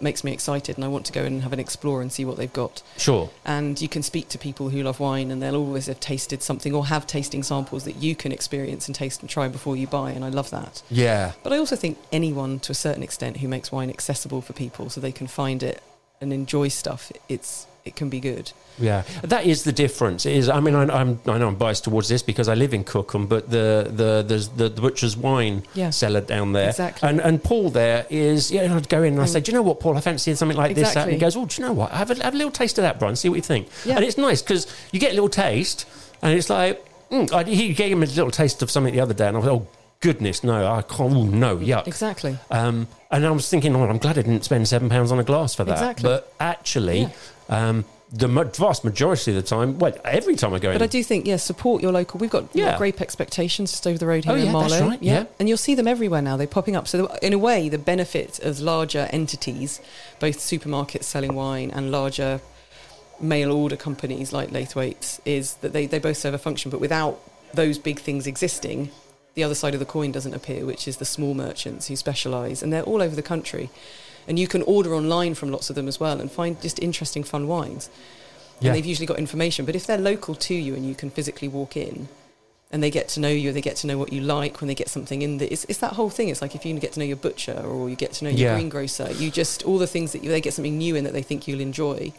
makes me excited, and I want to go in and have an explore and see what they've got. Sure. And you can speak to people who love wine, and they'll always have tasted something or have tasting samples that you can experience and taste and try before you buy. And I love that. Yeah. But I also think anyone, to a certain extent, who makes wine accessible for people so they can find it and enjoy stuff, it's it can be good. Yeah, that is the difference. It is I mean, I, I'm I know I'm biased towards this because I live in Cookham, but the the there's the, the butcher's wine Yeah. cellar down there, Exactly. and and Paul there is yeah. I'd go in and I say, do you know what, Paul? I fancy something like this. That. And he goes, oh, do you know what? Have a have a little taste of that, Brian. See what you think. Yeah. And it's nice because you get a little taste, and it's like mm, I, he gave him a little taste of something the other day, and I was oh goodness, no, I can't. Oh, no, yuck. Exactly. Um, and I was thinking, oh, I'm glad I didn't spend seven pounds on a glass for that. Exactly. But actually, um, the vast majority of the time, well, every time I go in, But I do think, yes, support your local. We've got, Yeah. grape expectations just over the road here Oh, in yeah, that's Marlow. right, yeah. and you'll see them everywhere now. They're popping up. So, in a way, the benefit of larger entities, both supermarkets selling wine and larger mail order companies like Laithwaites, is that they, they both serve a function. But without those big things existing, the other side of the coin doesn't appear, which is the small merchants who specialise, and they're all over the country. And you can order online from lots of them as well and find just interesting, fun wines. Yeah. And they've usually got information. But if they're local to you and you can physically walk in and they get to know you, they get to know what you like when they get something in there. It's, it's that whole thing. It's like if you get to know your butcher or you get to know your Yeah. greengrocer, you just, all the things that you, they get something new in that they think you'll enjoy,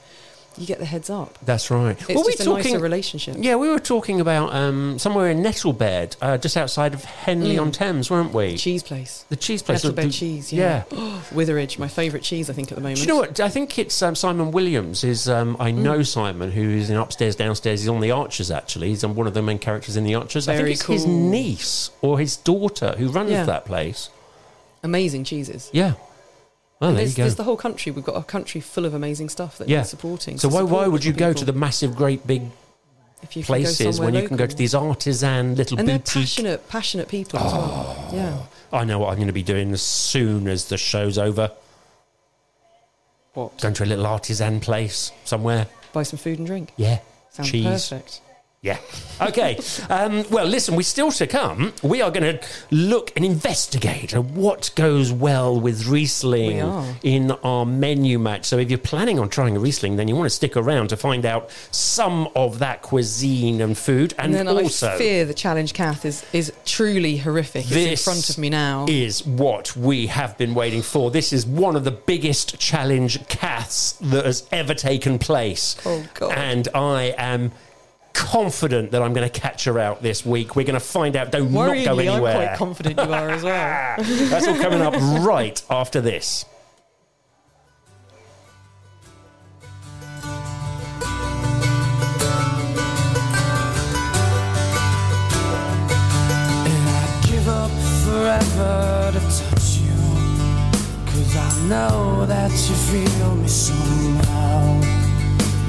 you get the heads up. that's right. It's Were we talking? relationship. yeah, we were talking about um, somewhere in Nettlebed, uh, just outside of Henley on Thames, weren't we? The Cheese place. The cheese place. Nettlebed Do- cheese, yeah. yeah. Witheridge, my favourite cheese, I think, at the moment. Do you know what? I think it's um, Simon Williams. Is um, I Mm. know Simon, who is in upstairs, downstairs. He's on the Archers. Actually, he's on one of the main characters in the Archers. I think it's his niece or his daughter who runs Yeah. that place. Amazing cheeses. Yeah. Oh, And there you there's, go. there's the whole country. We've got a country full of amazing stuff that Yeah. needs supporting. so why why would you local go to the massive, great, big if you places when you can go to these artisan little and they're passionate, passionate people as well. Oh, yeah. I know what I'm going to be doing as soon as the show's over. What? Going to a little artisan place somewhere. Buy some food and drink. Yeah. Sounds Cheese. perfect. Yeah. Okay. um, well, listen, we still to come. We are going to look and investigate what goes well with Riesling We in our menu match. So, if you're planning on trying a Riesling, then you want to stick around to find out some of that cuisine and food. And, And, also, I fear the challenge Kath is, is truly horrific. It's in front of me now. is what we have been waiting for. This is one of the biggest challenge caths that has ever taken place. Oh, God. And I am confident that I'm going to catch her out this week. We're going to find out. Do not Worryingly, go anywhere. I'm anywhere. quite confident you are as well. That's all coming up right after this. And I'd give up forever to touch you. Cause I know that you feel me somehow.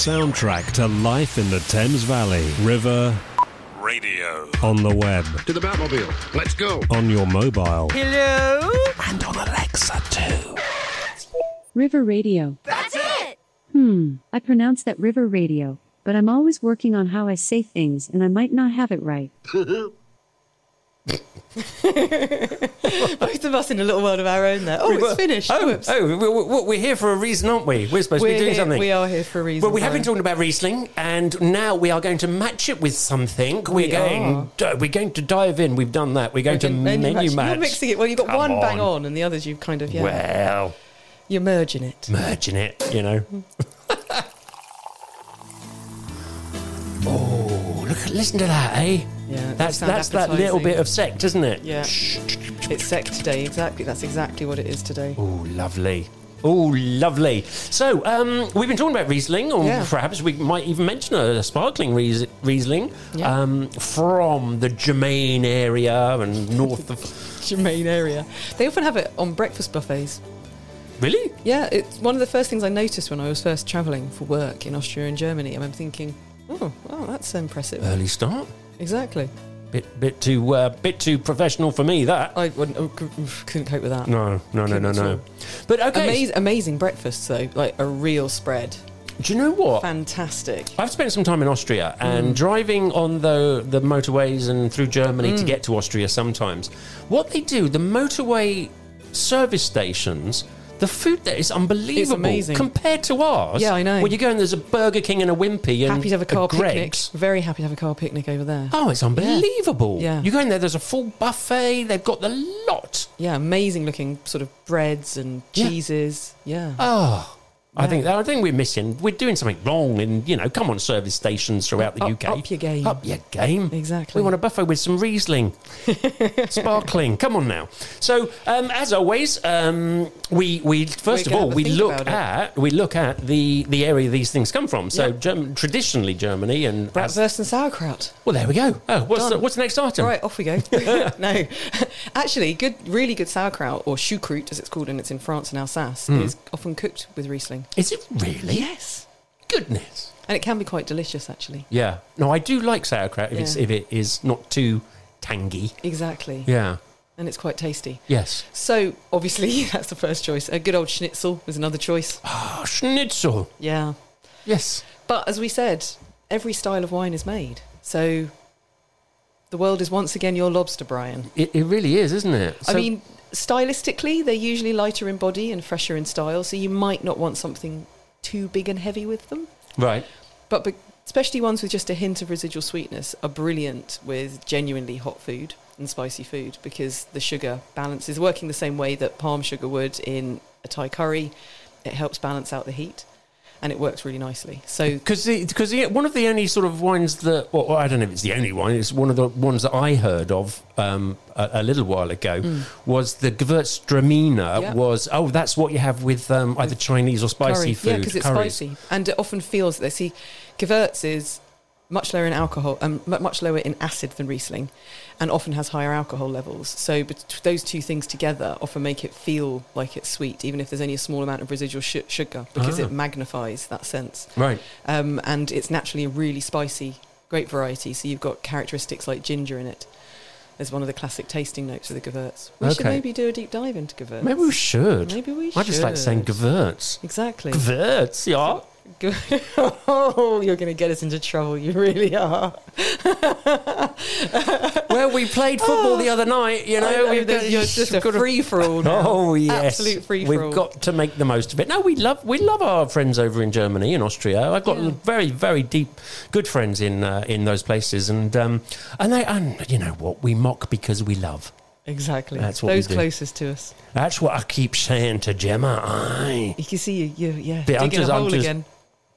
soundtrack to life in the Thames Valley. River Radio. on the web, To the Batmobile. Let's go. on your mobile. Hello? And on Alexa too. River Radio. That's it! Hmm, I pronounce that River Radio, but I'm always working on how I say things and I might not have it right. Both of us in a little world of our own there. Oh, it's finished. Oh, oh, we- we- we're here for a reason, aren't we? We're supposed to We're be doing here- something. We are here for a reason. Well, we have been talking about Riesling, and now we are going to match it with something. We're We going. uh, we're going to dive in. We've done that. We're going to menu, match. You're mixing it. Well, you've got Come one bang on, and the others you've kind of yeah. Well, You're merging it. merging it. You know. Look! Listen to that, eh? Yeah, That's that that's that little bit of Sekt, isn't it? Yeah. It's sec today. Exactly. That's exactly what it is today. Oh, lovely. Oh, lovely. So, um, we've been talking about Riesling, or Yeah. perhaps we might even mention a, sparkling Ries- Riesling Yeah. um, from the Germain area and north of. Germain area. They often have it on breakfast buffets. Really? Yeah, it's one of the first things I noticed when I was first travelling for work in Austria and Germany. And I am thinking, oh, wow, that's impressive. Early start. exactly. Bit, bit too, uh, bit too professional for me. That. I wouldn't, oh, c- couldn't cope with that. No, no, no, Couldn't no, at no. all. But okay. Amazing, amazing breakfasts though, like a real spread. Do you know what? Fantastic. I've spent some time in Austria Mm. and driving on the the motorways and through Germany Mm. to get to Austria sometimes. What they do, the motorway service stations, The food there is unbelievable. It's amazing. compared to ours. Yeah, I know. When you go and there's a Burger King and a Wimpy and happy to have a car Greggs. picnic. Very happy to have a car picnic over there. Oh, it's unbelievable. Yeah. You go in there, there's a full buffet. They've got the lot. Yeah, amazing looking sort of breads and Yeah. cheeses. Yeah. Oh. I think I think we're missing. We're doing something wrong, and you know, come on, service stations throughout the Up- UK. up your game. Up your game. Exactly. We want a buffet with some Riesling, sparkling. Come on now. So, um, as always, um, we we first We're of all we think look about it. at we look at the the area these things come from. So. Germ- traditionally Germany and as- Bratwurst and sauerkraut. well, there we go. Oh, what's the, Done. what's the next item? Right, off we go. no, actually, good, really good sauerkraut or choucroute, as it's called, and it's in France and Alsace, Hmm. is often cooked with Riesling. Is it really? Yes, Goodness. and it can be quite delicious, actually. Yeah. No, I do like sauerkraut if it's Yeah. if it is not too tangy. Exactly. Yeah. and it's quite tasty. Yes. So obviously, that's the first choice. A good old schnitzel was another choice. Oh, schnitzel. Yeah, Yes. but as we said, every style of wine is made. So the world is once again your lobster, Brian. It, it really is, isn't it? I So- mean, stylistically, they're usually lighter in body and fresher in style, so you might not want something too big and heavy with them. right. But be- especially ones with just a hint of residual sweetness are brilliant with genuinely hot food and spicy food because the sugar balance is working the same way that palm sugar would in a Thai curry. It helps balance out the heat and it works really nicely. So Because because one of the only sort of wines that, well, I don't know if it's the only one, it's one of the ones that I heard of um, a, a little while ago was the Gewürztraminer. Yeah. was, oh, that's what you have with um, either Chinese or spicy curry. food. Yeah, because it's curries. spicy, and it often feels that. See, Gewürz is much lower in alcohol, um, mu- much lower in acid than Riesling, and often has higher alcohol levels. So, but those two things together often make it feel like it's sweet, even if there's only a small amount of residual sh- sugar, because Ah. it magnifies that sense. Right. Um, and it's naturally a really spicy, great variety. So you've got characteristics like ginger in it. As one of the classic tasting notes of the Gewürz. We should maybe do a deep dive into Gewürz. Maybe we should. Maybe we should. I just like saying. Gewürz. Exactly. Gewürz, yeah. oh, you're going to get us into trouble. You really are. well, we played football the other night, you know. Know, we've got- you're just a we've got to- free for all now. Oh yes, Absolute free for all. We've got to make the most of it. No, we love we love our friends over in Germany and Austria. I've got Yeah. very very deep good friends in uh, in those places, and um, and they and you know what we mock because we love. Exactly. That's what Those closest to us. That's what I keep saying to Gemma. Aye. You can see you, you yeah, But I'm digging just- a I'm hole just- again.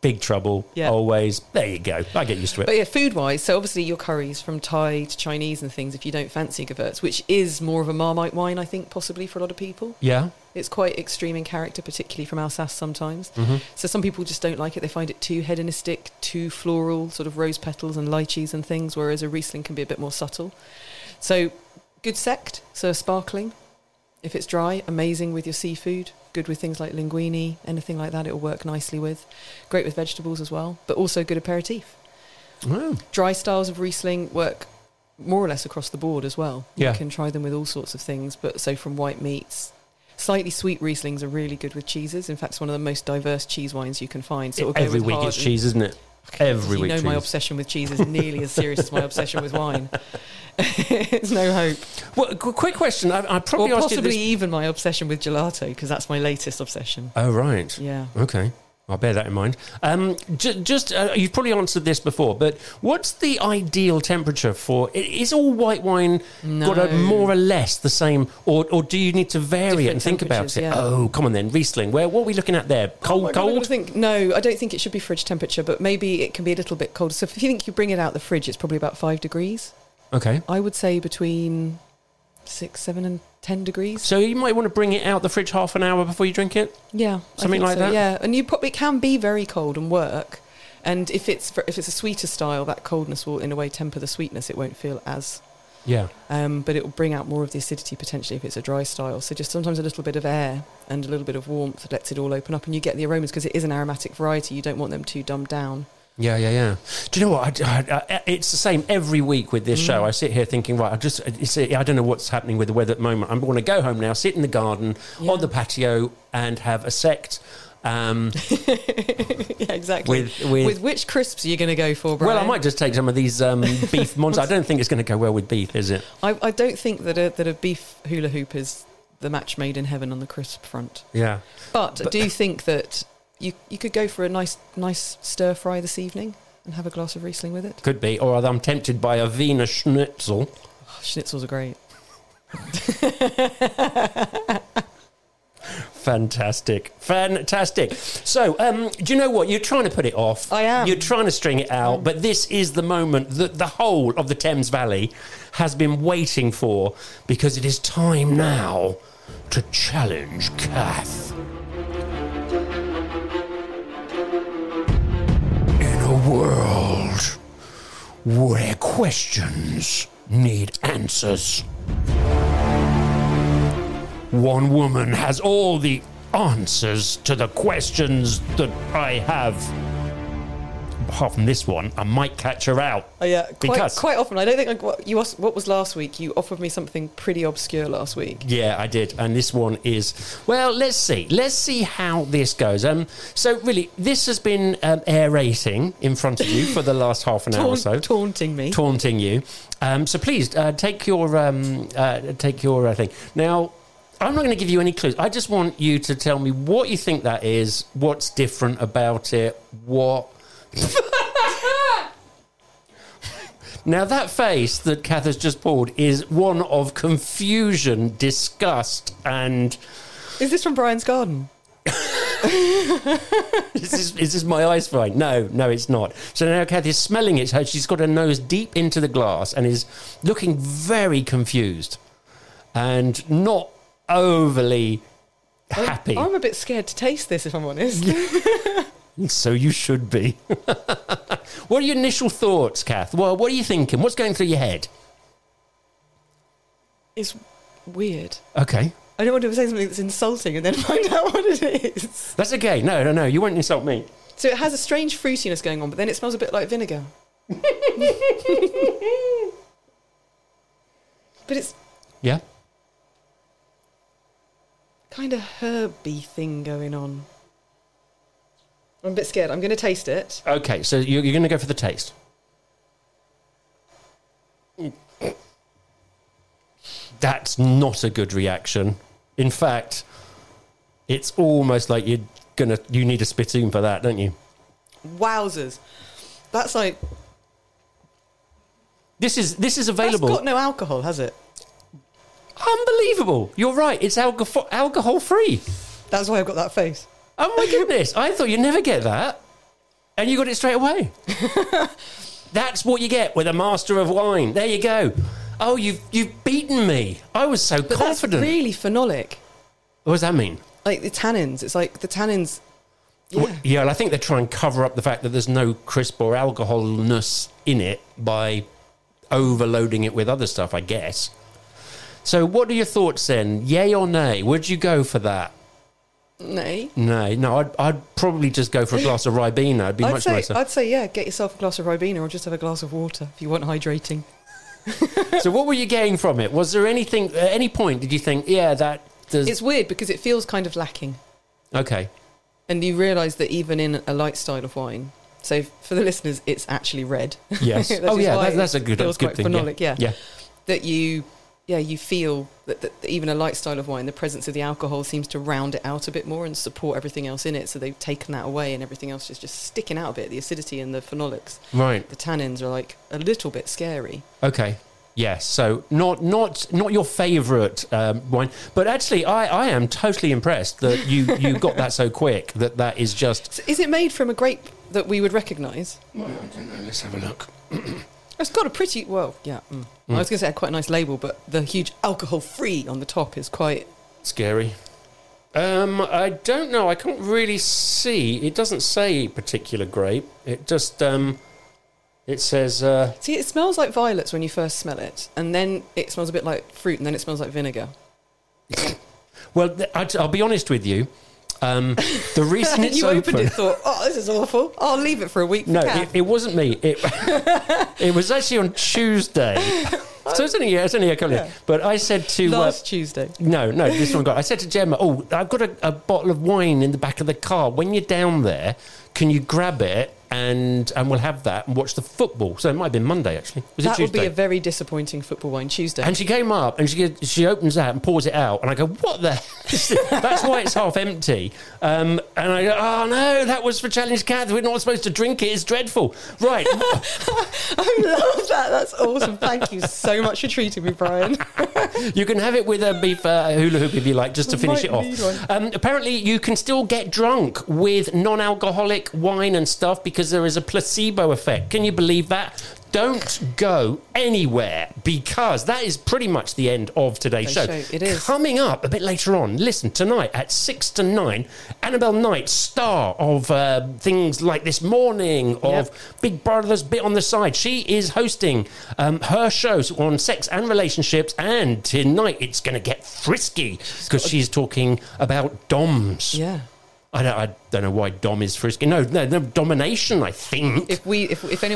Big trouble. Yeah. Always. There you go. I get used to it. But yeah, food wise, so obviously your curries from Thai to Chinese and things, if you don't fancy Gewürz, which is more of a Marmite wine, I think, possibly for a lot of people. yeah. It's quite extreme in character, particularly from Alsace sometimes. Mm-hmm. So some people just don't like it. They find it too hedonistic, too floral, sort of rose petals and lychees and things, whereas a Riesling can be a bit more subtle. So good Sekt, so sparkling. If it's dry, amazing with your seafood. Good with things like linguine, anything like that, it'll work nicely with. Great with vegetables as well, but also good aperitif. Oh. Dry styles of Riesling work more or less across the board as well. Yeah. You can try them with all sorts of things, but so from white meats. Slightly sweet Rieslings are really good with cheeses. In fact, it's one of the most diverse cheese wines you can find. So Every week it's cheese, isn't it? Every you week know my obsession with cheese is nearly as serious as my obsession with wine. it's no hope. Well, qu- quick question. I, I probably or asked you possibly this. even my obsession with gelato, because that's my latest obsession. Oh right. Yeah. Okay. I'll bear that in mind. Um, ju- just, uh, you've probably answered this before, but what's the ideal temperature for? i- Is all white wine got a more or less the same, or, or do you need to vary it and think about it? yeah. Oh, come on then, Riesling. Where what are we looking at there? Oh Cold, God, gonna cold. think, no, I don't think it should be fridge temperature, but maybe it can be a little bit colder. So if you think you bring it out the fridge, it's probably about five degrees. Okay. I would say between six, seven, and ten degrees. So you might want to bring it out the fridge half an hour before you drink it. Yeah, Something like so, that? Yeah, and you probably it can be very cold and work. And if it's for, if it's a sweeter style, that coldness will in a way temper the sweetness. It won't feel as, Yeah. um, but it will bring out more of the acidity potentially if it's a dry style. So just sometimes a little bit of air and a little bit of warmth lets it all open up, and you get the aromas because it is an aromatic variety. You don't want them too dumbed down. Yeah, yeah, yeah. Do you know what? I, I- I- it's the same every week with this Mm. show. I sit here thinking, right, I just, it's, I don't know what's happening with the weather at the moment. I'm going to go home now, sit in the garden Yeah. on the patio, and have a Sekt. Um, yeah, exactly. With- with- which crisps are you going to go for, Brian? well, I might just take some of these um, beef monsters. I don't think it's going to go well with beef, is it? I, I don't think that a, that a beef hula hoop is the match made in heaven on the crisp front. Yeah. But, I But- do think that you you could go for a nice nice stir fry this evening and have a glass of Riesling with it. Could be. Or I'm tempted by a Wiener Schnitzel. Oh, schnitzels are great. Fantastic. Fantastic. So, um, do you know what? You're trying to put it off. I am. You're trying to string it out, but this is the moment that the whole of the Thames Valley has been waiting for because it is time now to challenge Kath. Where questions need answers. One woman has all the answers to the questions that I have. Apart from this one, I might catch her out. Oh yeah, quite, Because- quite often. I don't think I, what you asked, what was last week. You offered me something pretty obscure last week. Yeah, I did. And this one is well. Let's see. Let's see how this goes. Um. So really, this has been um, aerating in front of you for the last half an hour or so. taunting me. taunting you. Um, so please uh, take your um, uh, take your uh, thing. Now, I'm not going to give you any clues. I just want you to tell me what you think that is. What's different about it? What? now that face that Kath has just pulled is one of confusion, disgust, and Is this from Brian's Garden? is this, is this my eyes fine? No, no, it's not. So now Kath is smelling it. So she's got her nose deep into the glass and is looking very confused and not overly happy. I'm a bit scared to taste this, if I'm honest. So you should be. what are your initial thoughts, Kath? Well, what are you thinking? What's going through your head? it's weird. Okay. I don't want to say something that's insulting and then find out what it is. That's okay. No, no, no. You won't insult me. So it has a strange fruitiness going on, but then it smells a bit like vinegar. but it's Yeah? kind of herby thing going on. I'm a bit scared. I'm going to taste it. Okay, so you're, you're going to go for the taste. That's not a good reaction. In fact, it's almost like you're gonna you need a spittoon for that, don't you? Wowzers. That's like This is this is that's available. got no alcohol, has it? Unbelievable! You're right. It's alcohol alcohol free. That's why I've got that face. Oh my goodness! I thought you'd never get that, and you got it straight away. That's what you get with a master of wine. There you go. Oh, you've you've beaten me. I was so But confident. that's really phenolic. what does that mean? Like the tannins. It's like the tannins. Yeah. Well, yeah, well, I think they try and cover up the fact that there's no crisp or alcoholness in it by overloading it with other stuff, I guess. So, what are your thoughts then? Yay or nay? Would you go for that? Nay. No, no, I'd, I'd probably just go for a glass of Ribena. It'd be I'd much say, nicer. I'd say, yeah, get yourself a glass of Ribena or just have a glass of water if you want hydrating. so, what were you getting from it? Was there anything, at any point, did you think, yeah, that does. It's weird because it feels kind of lacking. okay. And you realise that even in a light style of wine, so for the listeners, it's actually red. Yes. Oh, yeah, that, that's a good, feels good quite thing. phenolic, yeah. yeah. That you, yeah, you feel that, that even a light style of wine, the presence of the alcohol seems to round it out a bit more and support everything else in it. So they've taken that away and everything else is just sticking out a bit. The acidity and the phenolics, Right. the tannins are like a little bit scary. Okay. Yes. So not not not your favourite um, wine, but actually, I, I am totally impressed that you you got that so quick. That that is just. So is it made from a grape that we would recognise? I don't know. Let's have a look. It's got a pretty well, yeah. mm. I was going to say quite a nice label, but the huge alcohol free on the top is quite. Scary. Um, I don't know. I can't really see. It doesn't say particular grape. It just um, it says uh, See, it smells like violets when you first smell it, and then it smells a bit like fruit, and then it smells like vinegar. well. I'll be honest with you. Um, the reason it's you open. opened it, thought, "Oh, this is awful. I'll leave it for a week." No, it, it wasn't me. It, it was actually on Tuesday. So it's only, it's only a couple of But I said to. Uh, last Tuesday. no, no, this one got. I said to Gemma, "Oh, I've got a, a bottle of wine in the back of the car. When you're down there, can you grab it and and we'll have that and watch the football. So it might have been Monday actually. Was that it would be a very disappointing football wine Tuesday. and she came up and she she opens that and pours it out, and I go, "What the? That's why it's half empty." Um, and I go, "Oh no, that was for Challenge Kath. We're not supposed to drink it. It's dreadful." Right? I love that. That's awesome. Thank you so much for treating me, Brian. you can have it with a beef uh, hula hoop if you like, just to finish it off. Um, apparently, you can still get drunk with non-alcoholic wine and stuff because there is a placebo effect. Can you believe that? Don't go anywhere because that is pretty much the end of today's show. Show, it is. Coming up a bit later on, listen, tonight at 6 to 9, Annabelle Knight, star of uh, things like This Morning, of Yep. Big Brother's Bit on the Side. She is hosting um, her shows on sex and relationships, and tonight it's going to get frisky because she's talking about DOMs. yeah. I don't, I don't know why Dom is frisky. No, no, no, domination, I think. If we, if, if anyone